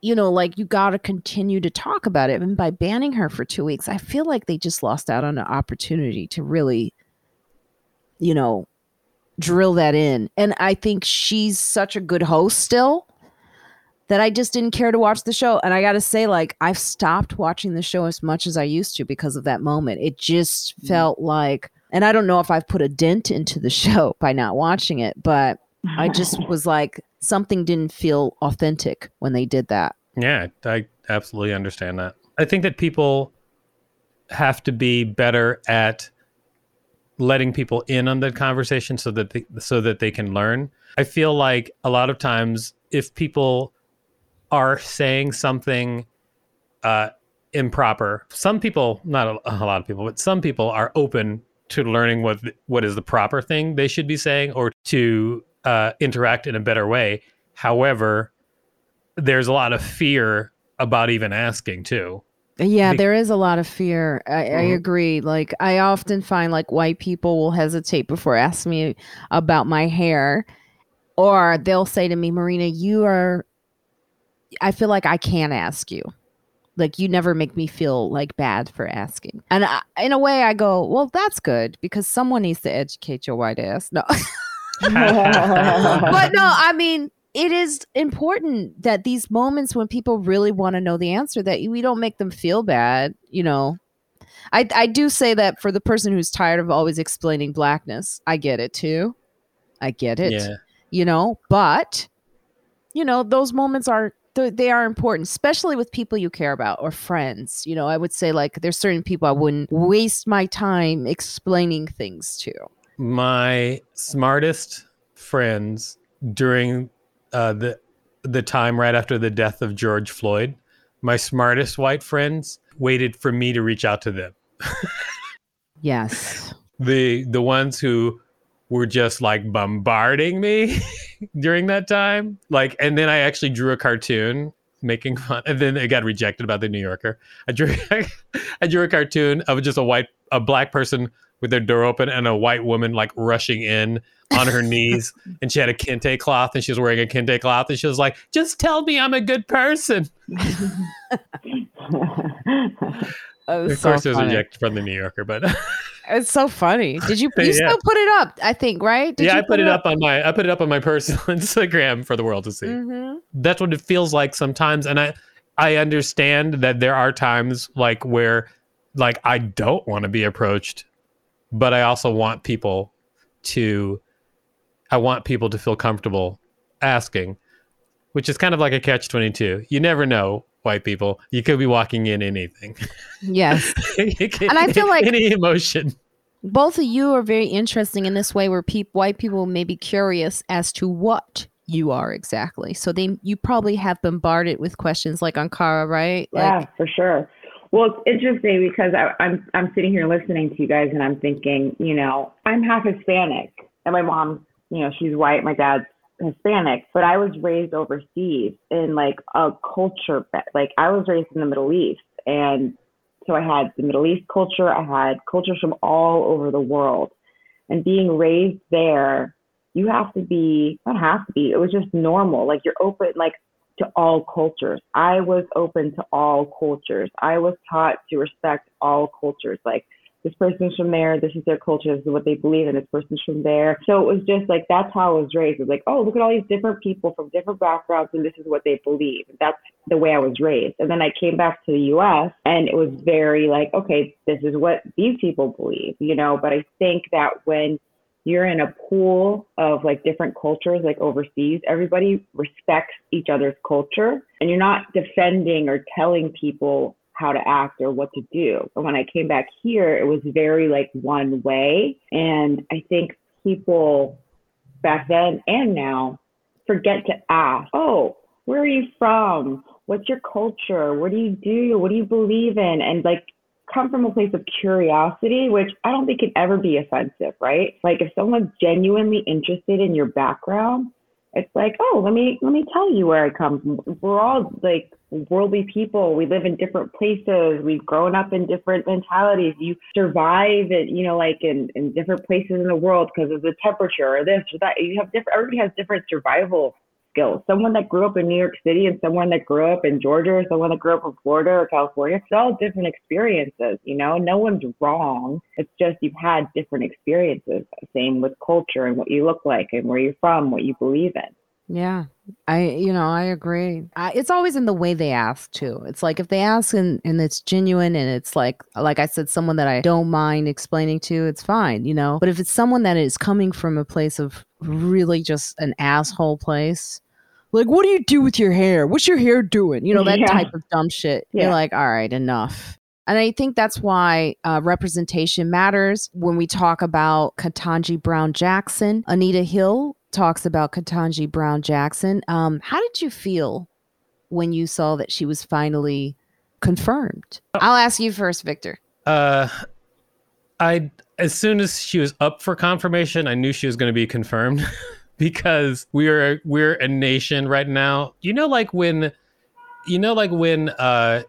you know, like you got to continue to talk about it. And by banning her for two weeks, I feel like they just lost out on an opportunity to really, you know, drill that in. And I think she's such a good host still that I just didn't care to watch the show. And I got to say, like, I've stopped watching the show as much as I used to because of that moment. It just mm-hmm. felt like, and I don't know if I've put a dent into the show by not watching it, but I just was like, something didn't feel authentic when they did that. Yeah, I absolutely understand that. I think that people have to be better at letting people in on the conversation so that they, so that they can learn. I feel like a lot of times if people are saying something uh, improper, some people, not a, a lot of people, but some people are open to learning what what is the proper thing they should be saying or to uh, interact in a better way. However, there's a lot of fear about even asking too. Yeah, there is a lot of fear. I, I Mhm. agree. Like, I often find like white people will hesitate before asking me about my hair, or they'll say to me, Marina, you are, I feel like I can't ask you. Like, you never make me feel like bad for asking. And I, in a way, I go, well, that's good because someone needs to educate your white ass. No. but no, I mean, it is important that these moments when people really want to know the answer that we don't make them feel bad, you know. I I do say that for the person who's tired of always explaining blackness. I get it too. I get it. Yeah. You know, but you know, those moments are th- they are important, especially with people you care about or friends. You know, I would say like there's certain people I wouldn't waste my time explaining things to. My smartest friends during uh, the the time right after the death of George Floyd, my smartest white friends waited for me to reach out to them. Yes. The the ones who were just like bombarding me during that time. Like and then I actually drew a cartoon making fun and then it got rejected by the New Yorker. I drew I drew a cartoon of just a white a black person with their door open and a white woman like rushing in on her knees and she had a kente cloth and she was wearing a kente cloth and she was like just tell me i'm a good person of course it was rejected from the new yorker but It's so funny. Did you? You Yeah. still put it up? I think right. Did yeah i put it up on my i put it up on my personal instagram for the world to see hmm that's what it feels like sometimes and i i understand that there are times like where like i don't want to be approached but i also want people to i want people to feel comfortable asking which is kind of like a catch 22 you never know white people you could be walking in anything Yes. You can- And I feel like- any emotion Both of you are very interesting in this way, where peop white people may be curious as to what you are exactly. So they, you probably have bombarded with questions like Ankara, right? Yeah, Like, for sure. Well, it's interesting because I, I'm I'm sitting here listening to you guys, and I'm thinking, you know, I'm half Hispanic, and my mom, you know, she's white. My dad's Hispanic, but I was raised overseas in like a culture, like I was raised in the Middle East, and so I had the Middle East culture. I had cultures from all over the world, and being raised there, you have to be not have to be. It was just normal. Like you're open, like to all cultures. I was open to all cultures. I was taught to respect all cultures. Like this person's from there, this is their culture, this is what they believe in, this person's from there. So it was just like that's how I was raised. It was like, oh, look at all these different people from different backgrounds and this is what they believe. That's the way I was raised. And then I came back to the US and it was very like, okay, this is what these people believe, you know. But I think that when you're in a pool of like different cultures like overseas everybody respects each other's culture and you're not defending or telling people how to act or what to do but when i came back here it was very like one way and i think people back then and now forget to ask oh where are you from what's your culture? What do you do? What do you believe in? And like come from a place of curiosity, which I don't think can ever be offensive, right? Like if someone's genuinely interested in your background, it's like, oh, let me let me tell you where I come from. We're all like worldly people. We live in different places. We've grown up in different mentalities. You survive in, you know, like in, in different places in the world because of the temperature or this or that. You have different everybody has different survival skills. Someone that grew up in New York City and someone that grew up in Georgia or someone that grew up in Florida or California, it's all different experiences, you know? No one's wrong. It's just you've had different experiences. Same with culture and what you look like and where you're from, what you believe in. Yeah. I, you know, I agree. I, it's always in the way they ask too. It's like if they ask and, and it's genuine and it's like, like I said, someone that I don't mind explaining to, it's fine, you know. But if it's someone that is coming from a place of really just an asshole place, like, what do you do with your hair? What's your hair doing? You know, that Yeah. type of dumb shit. You're like, all right, enough. And I think that's why uh, representation matters when we talk about Ketanji Brown Jackson. Anita Hill talks about Ketanji Brown Jackson. Um, how did you feel when you saw that she was finally confirmed? I'll ask you first, Victor. Uh, I as soon as she was up for confirmation, I knew she was going to be confirmed because we are we're a nation right now. You know, like when, you know, like when uh,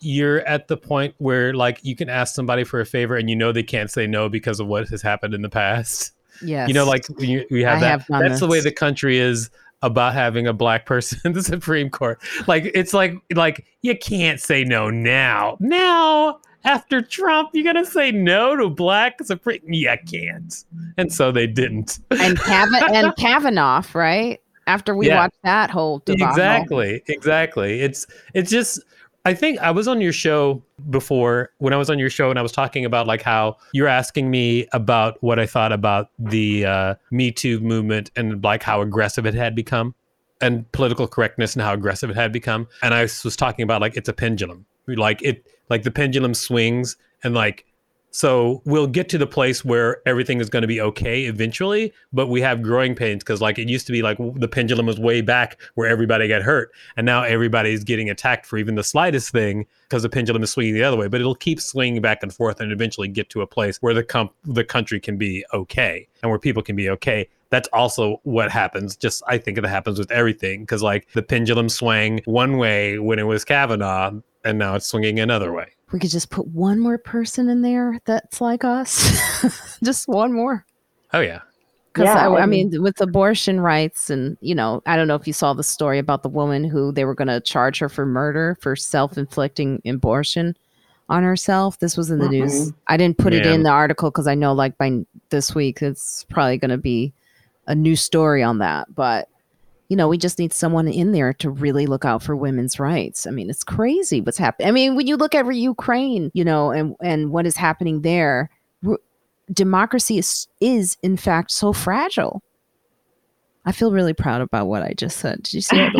you're at the point where like you can ask somebody for a favor and you know they can't say no because of what has happened in the past. Yes. You know, like you, we have I that. have that's the way the country is about having a black person in the Supreme Court. Like it's like like you can't say no now. Now after Trump, you're gonna say no to black Supreme. Yeah, can't. And so they didn't. and Kavan- and Kavanaugh, right? After we Yeah. watched that whole debacle. Exactly. Exactly. It's it's just I think I was on your show before when I was on your show and I was talking about like how you're asking me about what I thought about the uh, Me Too movement and like how aggressive it had become and political correctness and how aggressive it had become. And I was talking about like it's a pendulum. Like it like the pendulum swings and like so we'll get to the place where everything is going to be okay eventually, but we have growing pains because like it used to be like the pendulum was way back where everybody got hurt, and now everybody's getting attacked for even the slightest thing because the pendulum is swinging the other way. But it'll keep swinging back and forth and eventually get to a place where the com- the country can be okay and where people can be okay. That's also what happens. Just I think that happens with everything because like the pendulum swang one way when it was Kavanaugh, and now it's swinging another way. We could just put one more person in there that's like us. just one more. Oh yeah. Because Yeah, I, I I mean, with abortion rights, and you know, I don't know if you saw the story about the woman who they were going to charge her for murder for self-inflicting abortion on herself. This was in the news. Mm-hmm. I didn't put it in the article because I know, like by this week, it's probably going to be a new story on that. But you know, we just need someone in there to really look out for women's rights. I mean, it's crazy what's happening. I mean, when you look at Ukraine, you know, and and what is happening there, democracy is is in fact so fragile. I feel really proud about what I just said. Did you see it?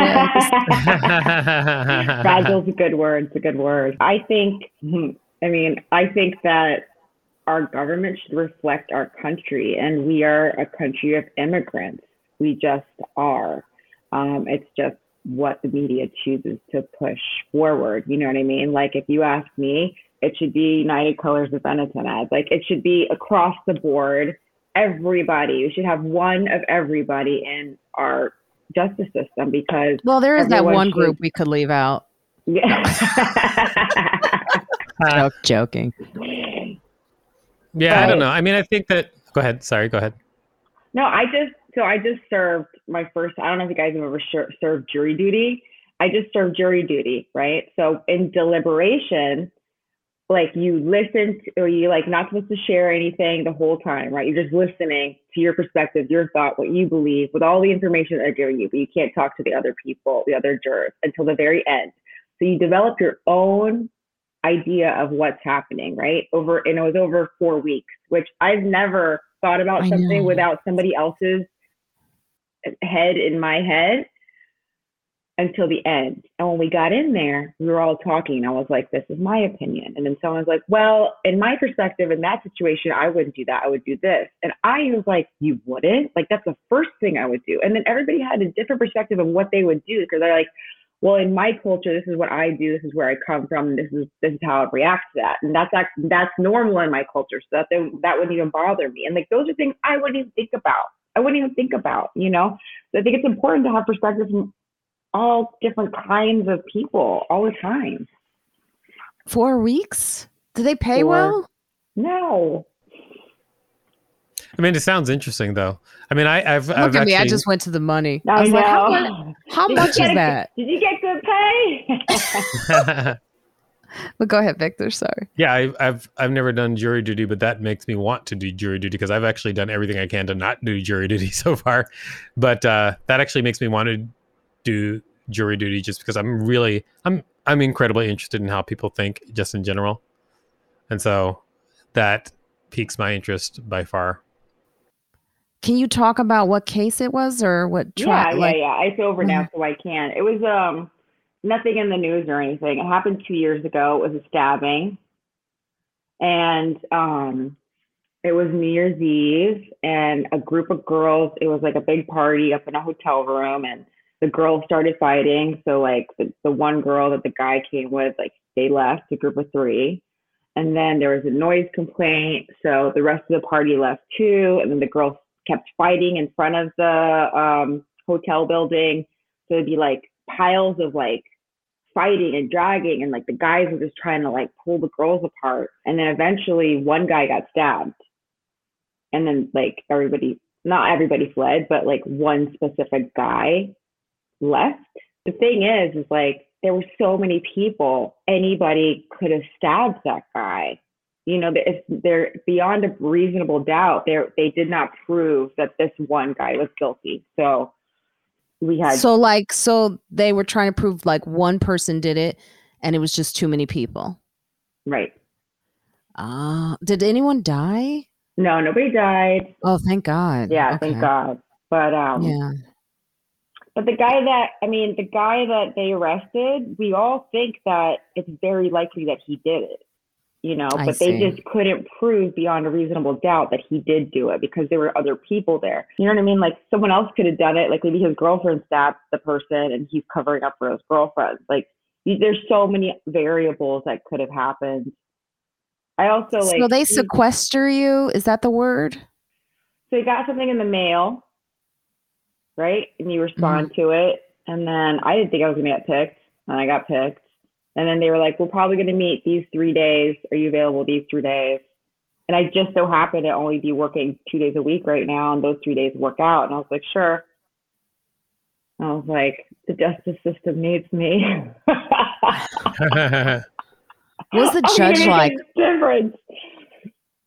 Fragile's a good word. It's a good word. I think, hmm, I mean, I think that our government should reflect our country, and we are a country of immigrants. We just are. Um, it's just what the media chooses to push forward. You know what I mean? Like, if you ask me, it should be United Colors of Benetton ads. Like, it should be across the board. Everybody. We should have one of everybody in our justice system because well, there is that one should- group we could leave out. yeah. Joke, joking. Yeah, I don't know. I mean, I think that. Go ahead. Sorry. Go ahead. no, I just so I just served my first. I don't know if you guys have ever served jury duty. I just served jury duty, right? So in deliberation, like you listen to, or you like not supposed to share anything the whole time, right? You're just listening to your perspective, your thought, what you believe, with all the information that they're giving you, but you can't talk to the other people, the other jurors until the very end. So you develop your own idea of what's happening, right? Over and it was over four weeks, which I've never thought about I something know. without somebody else's head in my head until the end. And when we got in there, we were all talking. I was like, this is my opinion. And then someone's like, well, in my perspective, in that situation, I wouldn't do that. I would do this. And I was like, you wouldn't? Like, that's the first thing I would do. And then everybody had a different perspective of what they would do because they're like, well, in my culture, this is what I do. This is where I come from. This is this is how I react to that, and that's that's normal in my culture. So that that wouldn't even bother me. And like those are things I wouldn't even think about. I wouldn't even think about. You know, so I think it's important to have perspective from all different kinds of people all the time. Four weeks? Do they pay Four. well? No, I mean, it sounds interesting though. I mean, I, I've, Look I've at me. I just went to the money. I, I was know. like, how, much, how much is a- that? Did you get good pay? But go ahead, Victor. Sorry. yeah, I, I've I've never done jury duty, but that makes me want to do jury duty because I've actually done everything I can to not do jury duty so far. But uh, that actually makes me want to do jury duty just because I'm really I'm I'm incredibly interested in how people think just in general, and so that piques my interest by far. Can you talk about what case it was or what yeah, trial? yeah, like, yeah. It's over now, so I can. It was um nothing in the news or anything. It happened two years ago. It was a stabbing, and um, it was New Year's Eve, and a group of girls. It was like a big party up in a hotel room, and the girls started fighting. So like the, the one girl that the guy came with, like they left, a group of three. And then there was a noise complaint. So the rest of the party left too. And then the girls kept fighting in front of the um, hotel building. So it'd be like piles of like fighting and dragging. And like the guys were just trying to like pull the girls apart. And then eventually one guy got stabbed. And then like everybody, not everybody fled, but like one specific guy left. The thing is, is like there were so many people, anybody could have stabbed that guy. You know, if they're beyond a reasonable doubt, they they did not prove that this one guy was guilty. So we had so like so they were trying to prove like one person did it and it was just too many people. right. Ah, did anyone die? No, nobody died. Oh, thank God. Yeah, Okay. thank God. But um, Yeah. But the guy that I mean, the guy that they arrested, we all think that it's very likely that he did it. You know, but they just couldn't prove beyond a reasonable doubt that he did do it because there were other people there. You know what I mean? Like someone else could have done it. Like maybe his girlfriend stabbed the person and he's covering up for his girlfriend. Like there's so many variables that could have happened. I also like so they sequester you? Is that the word? so you got something in the mail, right? And you respond Mm-hmm. to it. And then I didn't think I was going to get picked, and I got picked. And then they were like, we're probably going to meet these three days. Are you available these three days? And I just so happened to only be working two days a week right now, and those three days work out. And I was like, sure. I was like, the justice system needs me. Was the judge gonna make a like- difference?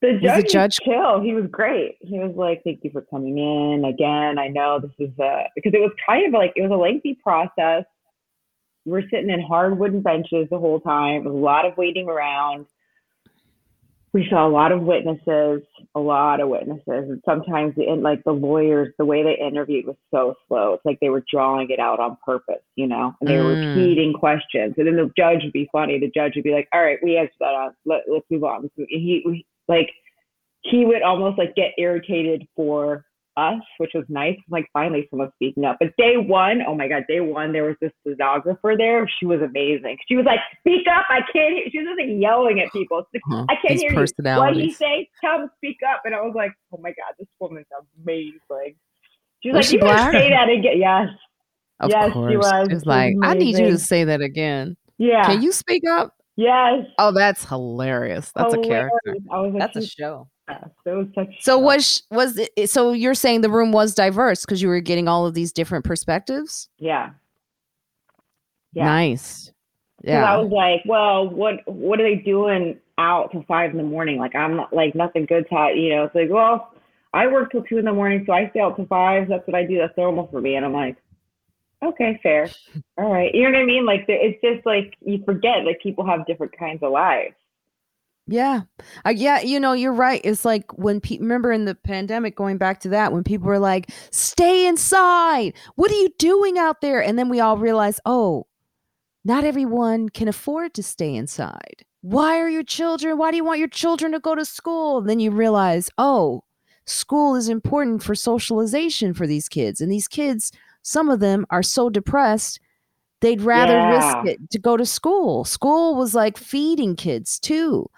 The the judge, was judge- chill. He was great. He was like, "Thank you for coming in again. I know this is a because it was kind of like it was a lengthy process. We were sitting in hard wooden benches the whole time. A lot of waiting around. We saw a lot of witnesses, a lot of witnesses, and sometimes the like the lawyers, the way they interviewed was so slow. It's like they were drawing it out on purpose, you know, and they were Mm. repeating questions. And then the judge would be funny. The judge would be like, "All right, we answered that. On. Let, let's move on." He, he like he would almost like get irritated for us, which was nice. Like finally someone speaking up. But day one, oh my god, day one, there was this stenographer there. She was amazing. She was like, "Speak up! I can't hear." She was just like yelling at people. Like, Huh, I can't hear you. What he personalities. say? Tell him to speak up. And I was like, oh my God, this woman's amazing. She was, Was like, she you say that again. Yes. Of Yes, she was. It's like, was I need you to say that again. Yeah. Can you speak up? Yes. Oh, that's hilarious. That's a character. Like, That's a show. It was such So was was it, so you're saying the room was diverse because you were getting all of these different perspectives? Yeah. Yeah. Nice. Yeah. I was like, well, what what are they doing out till five in the morning? Like I'm not like nothing good's hot, you know. It's like, well, I work till two in the morning, so I stay out till five. That's what I do. That's normal for me. And I'm like, okay, fair. All right. You know what I mean? Like it's just like you forget like people have different kinds of lives. Yeah. Uh, yeah, you know, you're right. It's like when people remember in the pandemic going back to that when people were like, "Stay inside. What are you doing out there?" And then we all realize, "Oh, not everyone can afford to stay inside. Why are your children? Why do you want your children to go to school?" And then you realize, "Oh, school is important for socialization for these kids. And these kids, some of them are so depressed They'd rather Yeah. risk it to go to school. School was like feeding kids too.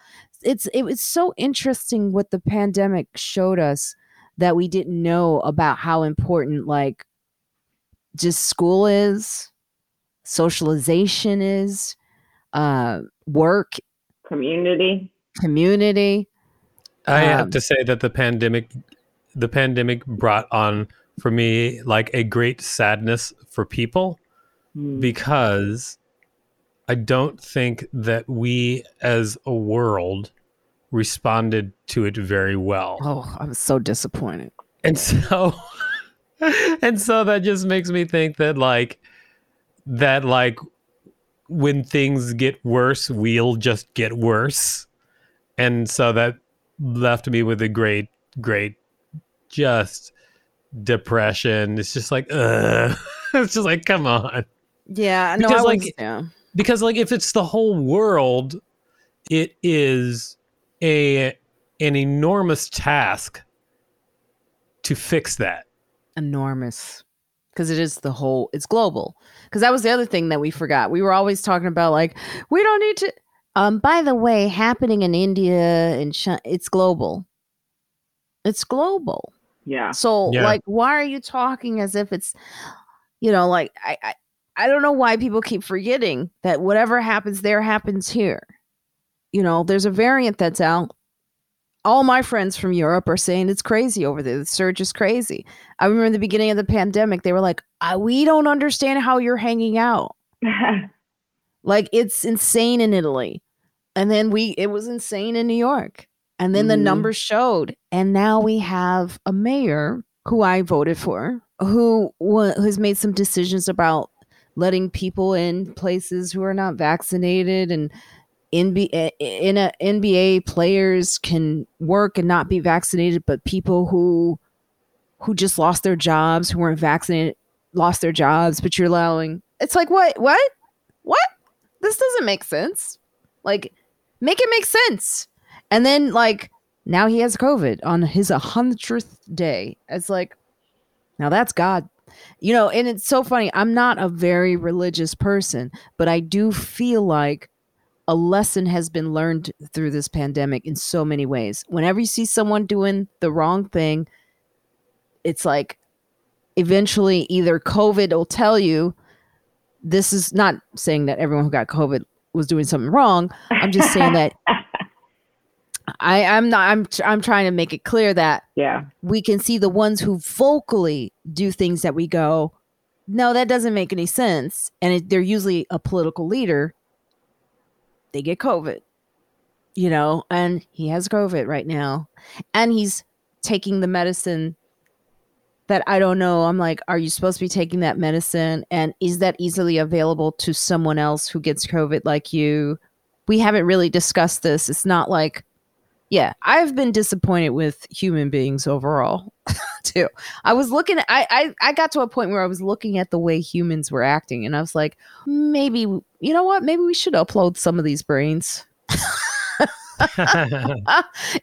It's it was so interesting what the pandemic showed us that we didn't know about how important like just school is, socialization is, uh, work, Community. community. I have Um, to say that the pandemic, the pandemic brought on for me like a great sadness for people Hmm. because I don't think that we as a world responded to it very well. Oh, I'm so disappointed. And so and so that just makes me think that like that like when things get worse, we'll just get worse. And so that left me with a great, great just depression. It's just like, uh it's just like, come on. Yeah, no, Because, I was, like, yeah. Because like if it's the whole world, it is a an enormous task to fix that. enormous because it is the whole it's global because that was the other thing that we forgot we were always talking about like we don't need to um by the way happening in india and China, it's global it's global Yeah. so Yeah. like why are you talking as if it's you know like I, I i don't know why people keep forgetting that whatever happens there happens here you know there's a variant that's out all my friends from Europe are saying it's crazy over there. The surge is crazy. I remember in the beginning of the pandemic, they were like, "I- "We don't understand how you're hanging out. Like it's insane in Italy." And then we, it was insane in New York. And then the Mhm. numbers showed. And now we have a mayor who I voted for, who wa- has made some decisions about letting people in places who are not vaccinated and NBA in a NBA uh, players can work and not be vaccinated, but people who who just lost their jobs, who weren't vaccinated, lost their jobs, but you're allowing it's like what what what this doesn't make sense. Like make it make sense. And then like now he has COVID on his hundredth day. It's like now that's God. You know, and it's so funny. I'm not a very religious person, but I do feel like a lesson has been learned through this pandemic in so many ways. Whenever you see someone doing the wrong thing, it's like eventually either COVID will tell you this is not saying that everyone who got COVID was doing something wrong. I'm just saying that I, I'm not I'm I'm trying to make it clear that yeah. we can see the ones who vocally do things that we go, no, that doesn't make any sense. And it, they're usually a political leader. They get COVID, you know, and he has COVID right now. And he's taking the medicine that I don't know. I'm like, are you supposed to be taking that medicine? And is that easily available to someone else who gets COVID like you? We haven't really discussed this. It's not like, yeah, I've been disappointed with human beings overall too. I was looking at, I, I I got to a point where I was looking at the way humans were acting and I was like, maybe you know what? Maybe we should upload some of these brains. it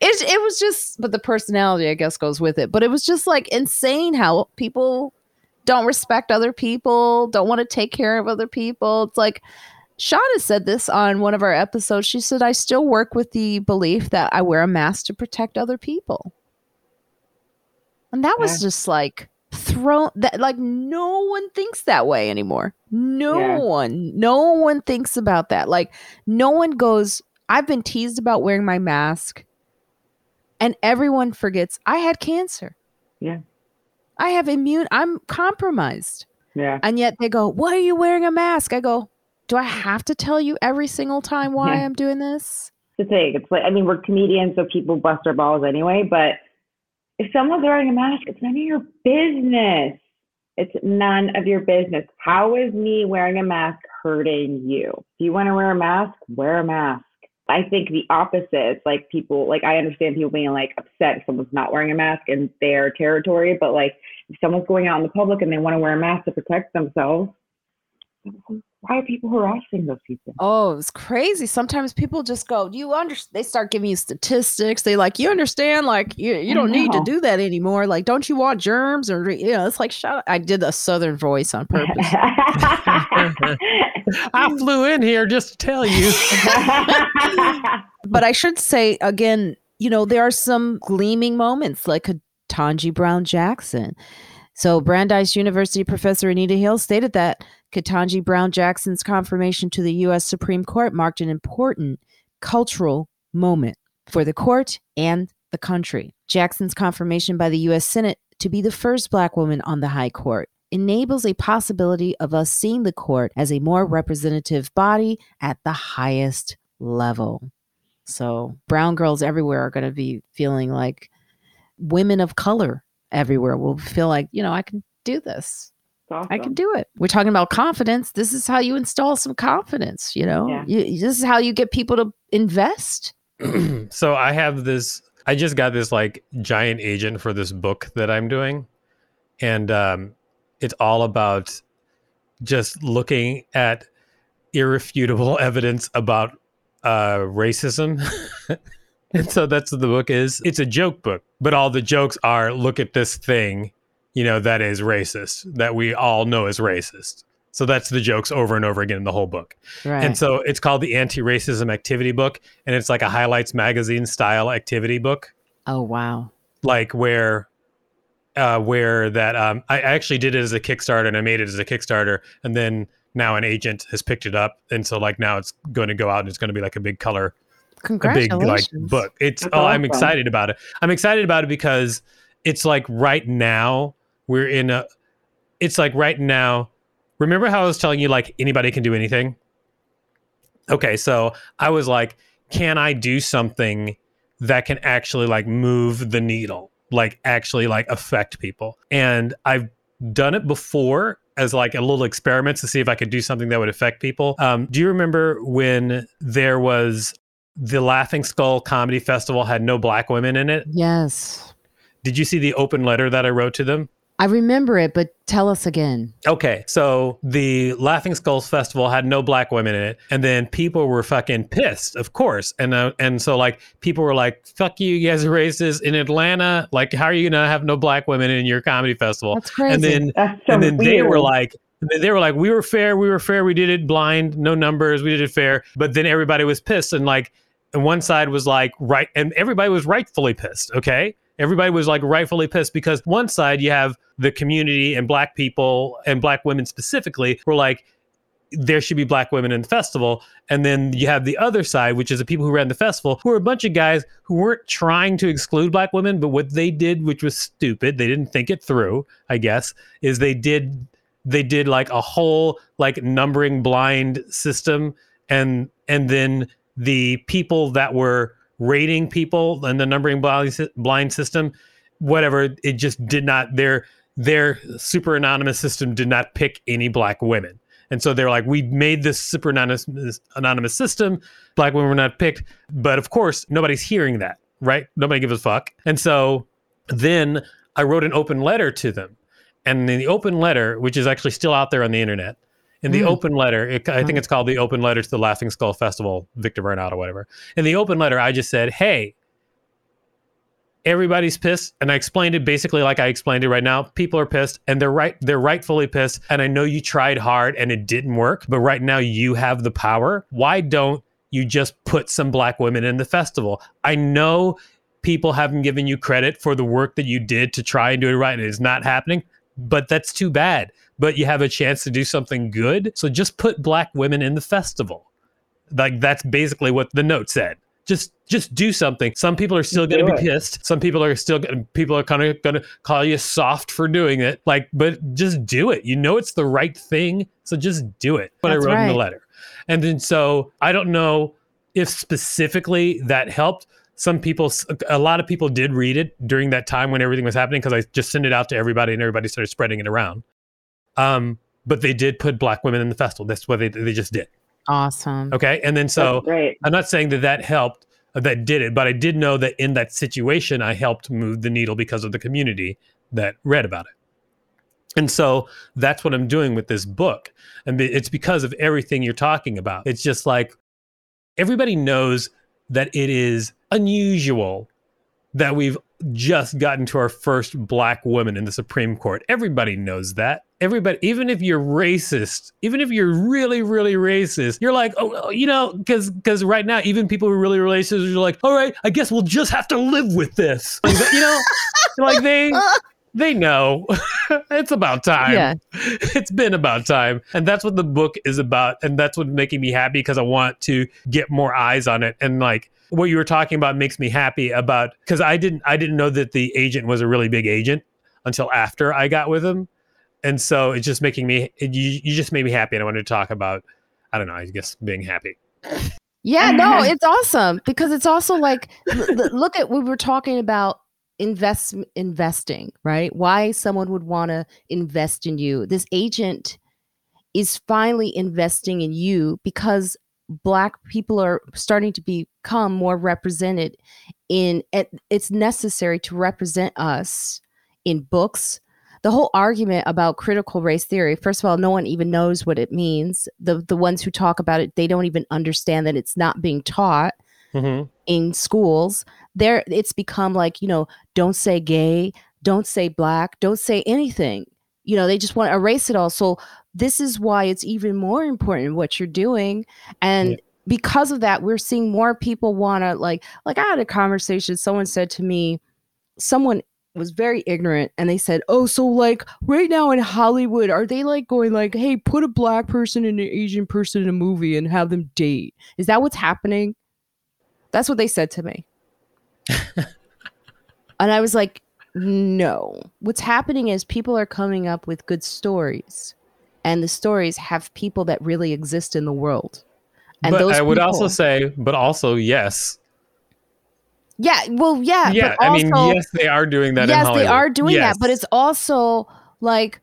it was just but the personality I guess goes with it. But it was just like insane how people don't respect other people, don't want to take care of other people. It's like Shauna said this on one of our episodes. She said, I still work with the belief that I wear a mask to protect other people. And that was just like thrown that like no one thinks that way anymore. No Yeah. one, no one thinks about that. Like no one goes, I've been teased about wearing my mask. And everyone forgets I had cancer. Yeah. I have immune, I'm compromised. Yeah. And yet they go, Why are you wearing a mask? I go, Do I have to tell you every single time why Yeah. I'm doing this? the thing. It's like I mean we're comedians, so people bust their balls anyway. But if someone's wearing a mask, it's none of your business. It's none of your business. How is me wearing a mask hurting you? If you want to wear a mask, wear a mask. I think the opposite. It's like people like I understand people being like upset if someone's not wearing a mask in their territory, but like if someone's going out in the public and they want to wear a mask to protect themselves, mm-hmm. Why are people harassing those people? Oh, it's crazy. Sometimes people just go, "Do you understand?" They start giving you statistics. They like, "You understand? Like, you you don't need to do that anymore. Like, don't you want germs or you know?" It's like, shut up. I did a southern voice on purpose. I flew in here just to tell you. but I should say again, you know, there are some gleaming moments like a Tanji Brown Jackson. So, Brandeis University professor Anita Hill stated that Ketanji Brown Jackson's confirmation to the U.S. Supreme Court marked an important cultural moment for the court and the country. Jackson's confirmation by the U.S. Senate to be the first Black woman on the High Court enables a possibility of us seeing the court as a more representative body at the highest level. So, brown girls everywhere are going to be feeling like women of color everywhere will feel like, you know, I can do this. I can do it. We're talking about confidence. This is how you install some confidence, you know? Yeah. You, this is how you get people to invest. so I have this. I just got this like giant agent for this book that I'm doing, and um, it's all about just looking at irrefutable evidence about uh, racism. and so that's what the book is. It's a joke book, but all the jokes are look at this thing, you know, that is racist, that we all know is racist. So that's the jokes over and over again in the whole book. Right. And so it's called the Anti-Racism Activity Book, and it's like a highlights magazine style activity book, oh, wow. like where, uh, where that um, I I actually did it as a Kickstarter and I made it as a Kickstarter, and then now an agent has picked it up, and so like now it's going to go out and it's going to be like a big color, a big like book. It's That's oh, I'm excited about it. I'm excited about it because it's like right now we're in a, it's like right now. Remember how I was telling you like anybody can do anything? Okay, so I was like, can I do something that can actually like move the needle, like actually like affect people? And I've done it before as like a little experiment to see if I could do something that would affect people. Um, do you remember when there was the Laughing Skull Comedy Festival had no black women in it? Yes. Did you see the open letter that I wrote to them? I remember it, but tell us again. Okay, so the Laughing Skulls Festival had no black women in it, and then people were fucking pissed, of course, and uh, and so like people were like, "Fuck you, you guys are racist in Atlanta. Like, how are you gonna have no black women in your comedy festival?" That's crazy. And then That's so and then they were like, they were like, "We were fair, we were fair, we did it blind, no numbers, we did it fair." But then everybody was pissed, and like, and one side was like, right, and everybody was rightfully pissed. Okay, everybody was like rightfully pissed because one side you have the community and black people and black women specifically were like there should be black women in the festival. And then you have the other side which is the people who ran the festival who are a bunch of guys who weren't trying to exclude black women but what they did which was stupid they didn't think it through i guess is they did they did like a whole like numbering blind system and and then the people that were rating people and the numbering blind, system whatever it just did not their their super anonymous system did not pick any black women. And so they're like we made this super anonymous anonymous system black women were not picked but of course nobody's hearing that right? Nobody gives a fuck. And so then i wrote an open letter to them. And in the open letter which is actually still out there on the internet in the Mm. open letter it, i think it's called the open letter to the laughing skull festival victor Varnado or whatever. In the open letter i just said hey everybody's pissed and i explained it basically like i explained it right now. People are pissed and they're right they're rightfully pissed and i know you tried hard and it didn't work but right now you have the power. Why don't you just put some black women in the festival? I know people haven't given you credit for the work that you did to try and do it right and it's not happening but that's too bad but you have a chance to do something good. So just put black women in the festival. Like that's basically what the note said. Just just do something. Some people are still going to be pissed. Some people are still gonna, people are kind of going to call you soft for doing it. Like but just do it. You know it's the right thing so just do it. What That's i wrote in the letter. And then so i don't know if specifically that helped. Some people a lot of people did read it during that time when everything was happening because i just sent it out to everybody and everybody started spreading it around um but they did put black women in the festival that's what they, they just did awesome. okay and then so great. I'm not saying that that helped, uh, that did it, but I did know that in that situation, I helped move the needle because of the community that read about it. And so that's what I'm doing with this book. And it's because of everything you're talking about. It's just like everybody knows that it is unusual that we've just gotten to our first black woman in the Supreme Court. Everybody knows that. Everybody, even if you're racist, even if you're really, really racist, you're like, oh, oh you know, because because right now, even people who are really racist are like, all right, I guess we'll just have to live with this. You know, like they they know it's about time. Yeah. It's been about time. And that's what the book is about. And that's what's making me happy because I want to get more eyes on it. And like what you were talking about makes me happy about because I didn't I didn't know that the agent was a really big agent until after I got with him. And so it's just making me it, you, you just made me happy and I wanted to talk about I don't know, I guess being happy. Yeah, no, it's awesome because it's also like look at we were talking about invest investing, right? Why someone would want to invest in you. This agent is finally investing in you because black people are starting to become more represented in it's necessary to represent us in books the whole argument about critical race theory first of all no one even knows what it means. The the ones who talk about it they don't even understand that it's not being taught mm-hmm. in schools. There it's become like you know don't say gay don't say black don't say anything. You know they just want to erase it all. So this is why it's even more important what you're doing. And yeah. because of that we're seeing more people want to like like i had a conversation someone said to me someone was very ignorant and they said oh so like right now in hollywood are they like going like hey put a black person and an asian person in a movie and have them date is that what's happening that's what they said to me and i was like no what's happening is people are coming up with good stories and the stories have people that really exist in the world. And but I would people, also say, but also yes. Yeah, well, yeah. Yeah, I mean, yes, they are doing that. Yes, they are doing yes. that, but it's also like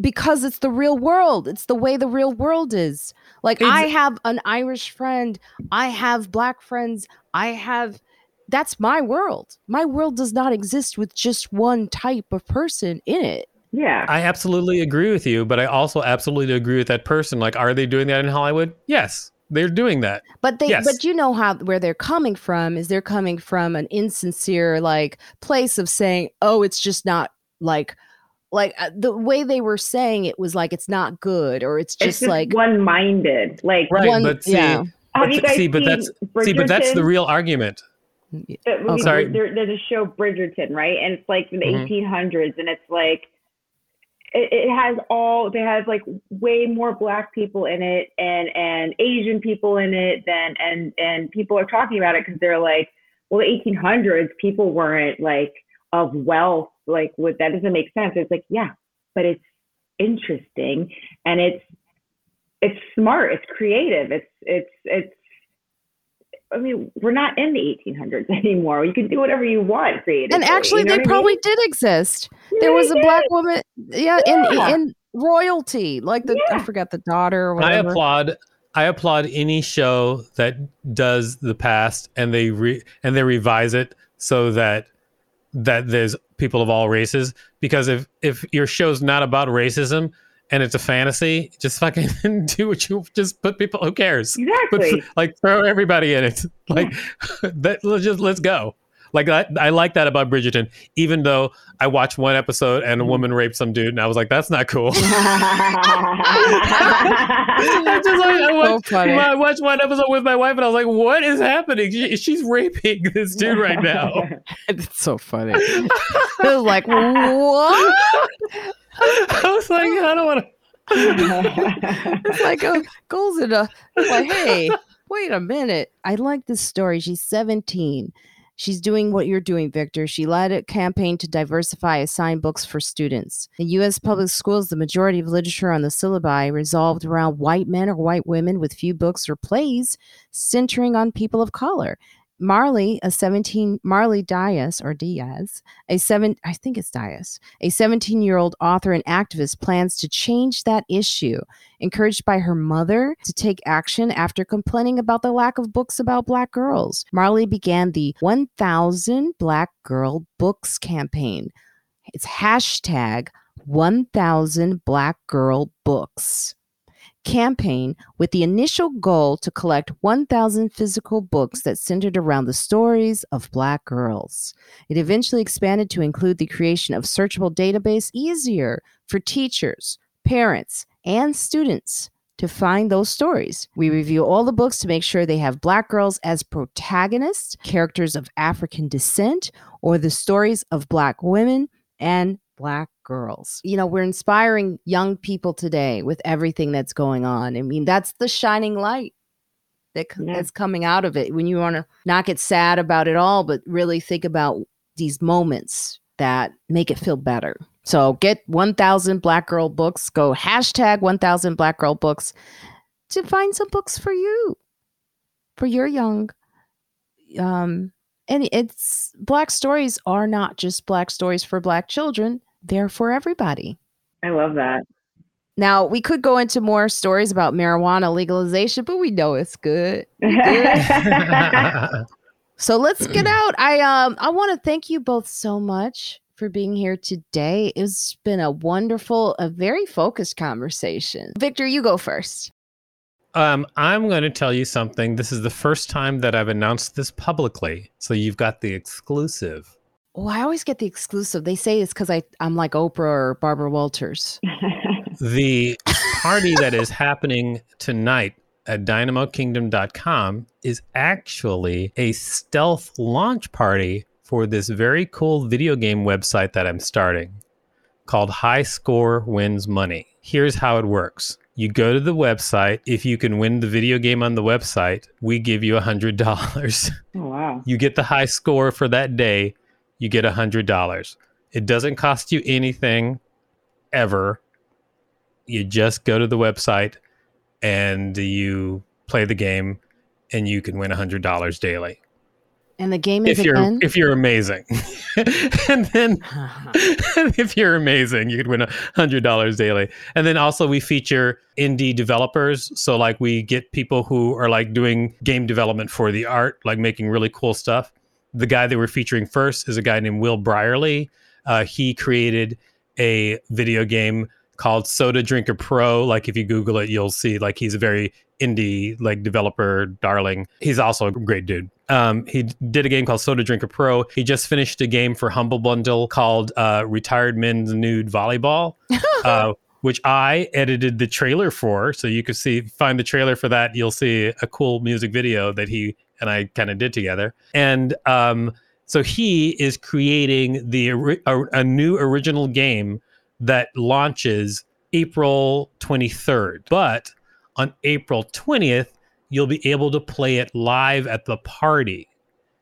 because it's the real world. It's the way the real world is. Like it's, I have an Irish friend, I have black friends, I have that's my world. My world does not exist with just one type of person in it. Yeah. I absolutely agree with you, but I also absolutely agree with that person. Like, are they doing that in Hollywood? Yes, they're doing that. But they yes. but you know how where they're coming from is they're coming from an insincere like place of saying, "Oh, it's just not like like uh, the way they were saying it was like it's not good or it's just, it's just like one-minded. Like right, one, but see, yeah. But, see, but that's Bridgerton? see, but that's the real argument. Uh, oh, sorry. There, there's a show Bridgerton, right? And it's like the mm-hmm. 1800s, and it's like it, it has all they have like way more black people in it and and asian people in it than and and people are talking about it because they're like well the 1800s people weren't like of wealth like what that doesn't make sense. It's like yeah but it's interesting and it's it's smart it's creative it's it's it's I mean, we're not in the 1800s anymore. You can do whatever you want creatively. And actually, you know they probably I mean? did exist. There was a black woman, yeah, yeah. in in royalty, like the yeah. I forget the daughter. Or whatever. I applaud. I applaud any show that does the past and they re, and they revise it so that that there's people of all races. Because if if your show's not about racism, and it's a fantasy, just fucking do what you just put people. Who cares? Exactly. Put, like throw everybody in it. Like yeah. that. Let's just let's go. Like I, I like that about Bridgerton, even though I watched one episode and a mm-hmm. woman raped some dude, and I was like, that's not cool. I just like I watched, so I watched one episode with my wife, and I was like, what is happening? She, she's raping this dude right now. it's so funny. it was like, what? I was like, I don't want uh, to. it's like a goes in a like, hey, wait a minute. I like this story. She's 17. She's doing what you're doing, Victor. She led a campaign to diversify assigned books for students. In U.S. public schools, the majority of literature on the syllabi resolved around white men or white women with few books or plays centering on people of color. Marley, a 17 Marley Dias or Diaz, a seven I think it's Dias, a 17-year-old author and activist plans to change that issue. Encouraged by her mother to take action after complaining about the lack of books about black girls, Marley began the 1000 Black Girl Books campaign. It's hashtag 1000 Black Girl Books campaign with the initial goal to collect 1,000 physical books that centered around the stories of Black girls. It eventually expanded to include the creation of searchable database easier for teachers, parents, and students to find those stories. We review all the books to make sure they have Black girls as protagonists, characters of African descent, or the stories of Black women and Black girls. You know, we're inspiring young people today with everything that's going on. I mean, that's the shining light that, Yeah. that's coming out of it when you want to not get sad about it all, but really think about these moments that make it feel better. So get 1000 Black Girl books, go hashtag 1000 Black Girl books to find some books for you, for your young. Um, and it's Black stories are not just Black stories for Black children, they're for everybody. I love that. Now, we could go into more stories about marijuana legalization, but we know it's good. So let's get out. I um I want to thank you both so much for being here today. It's been a wonderful, a very focused conversation. Victor, you go first. Um, I'm going to tell you something. This is the first time that I've announced this publicly, so you've got the exclusive. Oh, I always get the exclusive. They say it's because I I'm like Oprah or Barbara Walters. The party that is happening tonight at dynamokingdom.com is actually a stealth launch party for this very cool video game website that I'm starting called High Score Wins Money. Here's how it works. You go to the website. If you can win the video game on the website, we give you $100. oh, wow. you get the high score for that day, you get a hundred dollars. It doesn't cost you anything ever. You just go to the website and you play the game and you can win a hundred dollars daily. And the game is If you're again. if you're amazing. and then if you're amazing, you could win a hundred dollars daily. And then also we feature indie developers. So like we get people who are like doing game development for the art, like making really cool stuff. The guy that we're featuring first is a guy named Will Brierly. Uh, he created a video game called Soda Drinker Pro. Like if you Google it, you'll see like he's a very indie like developer darling. He's also a great dude. Um, he did a game called Soda Drinker Pro. He just finished a game for Humble Bundle called uh, Retired Men's Nude Volleyball, uh, which I edited the trailer for. So you could see find the trailer for that. You'll see a cool music video that he and I kind of did together. And um, so he is creating the a, a new original game that launches April 23rd. But on April 20th, you'll be able to play it live at the party.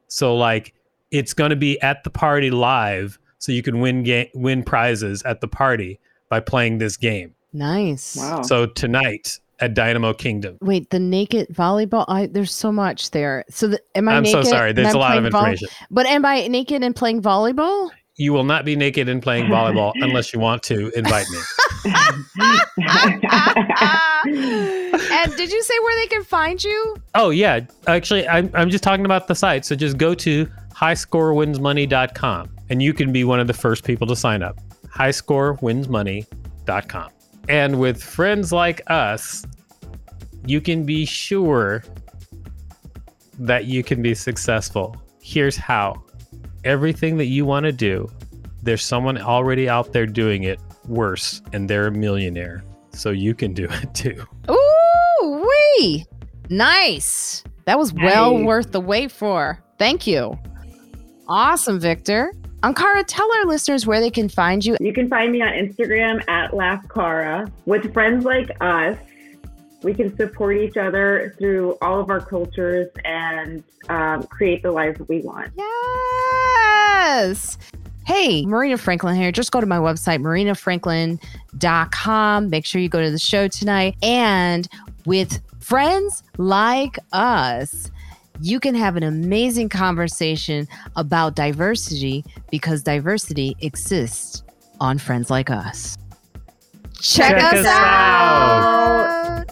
So like it's going to be at the party live so you can win ga- win prizes at the party by playing this game. nice. Wow. So tonight at Dynamo Kingdom. Wait, the naked volleyball. I there's so much there. So the, am I I'm naked? so sorry. There's I'm a lot of playing volley- information. but am I naked and playing volleyball? You will not be naked and playing volleyball unless you want to invite me. and did you say where they can find you? Oh yeah, actually, I'm I'm just talking about the site. So just go to highscorewinsmoney.com and you can be one of the first people to sign up. Highscorewinsmoney.com. And with friends like us, you can be sure that you can be successful. Here's how. Everything that you want to do, there's someone already out there doing it worse and they're a millionaire. So you can do it too. Ooh, wee. Nice. That was well Nice. worth the wait for. Thank you. Awesome, Victor. Ankara, tell our listeners where they can find you. You can find me on Instagram at LaughCara. With friends like us, we can support each other through all of our cultures and um, create the lives that we want. Yes. Hey, Marina Franklin here. Just go to my website, marinafranklin.com. Make sure you go to the show tonight. And with friends like us, you can have an amazing conversation about diversity because diversity exists on Friends Like Us. Check, Check us, us out.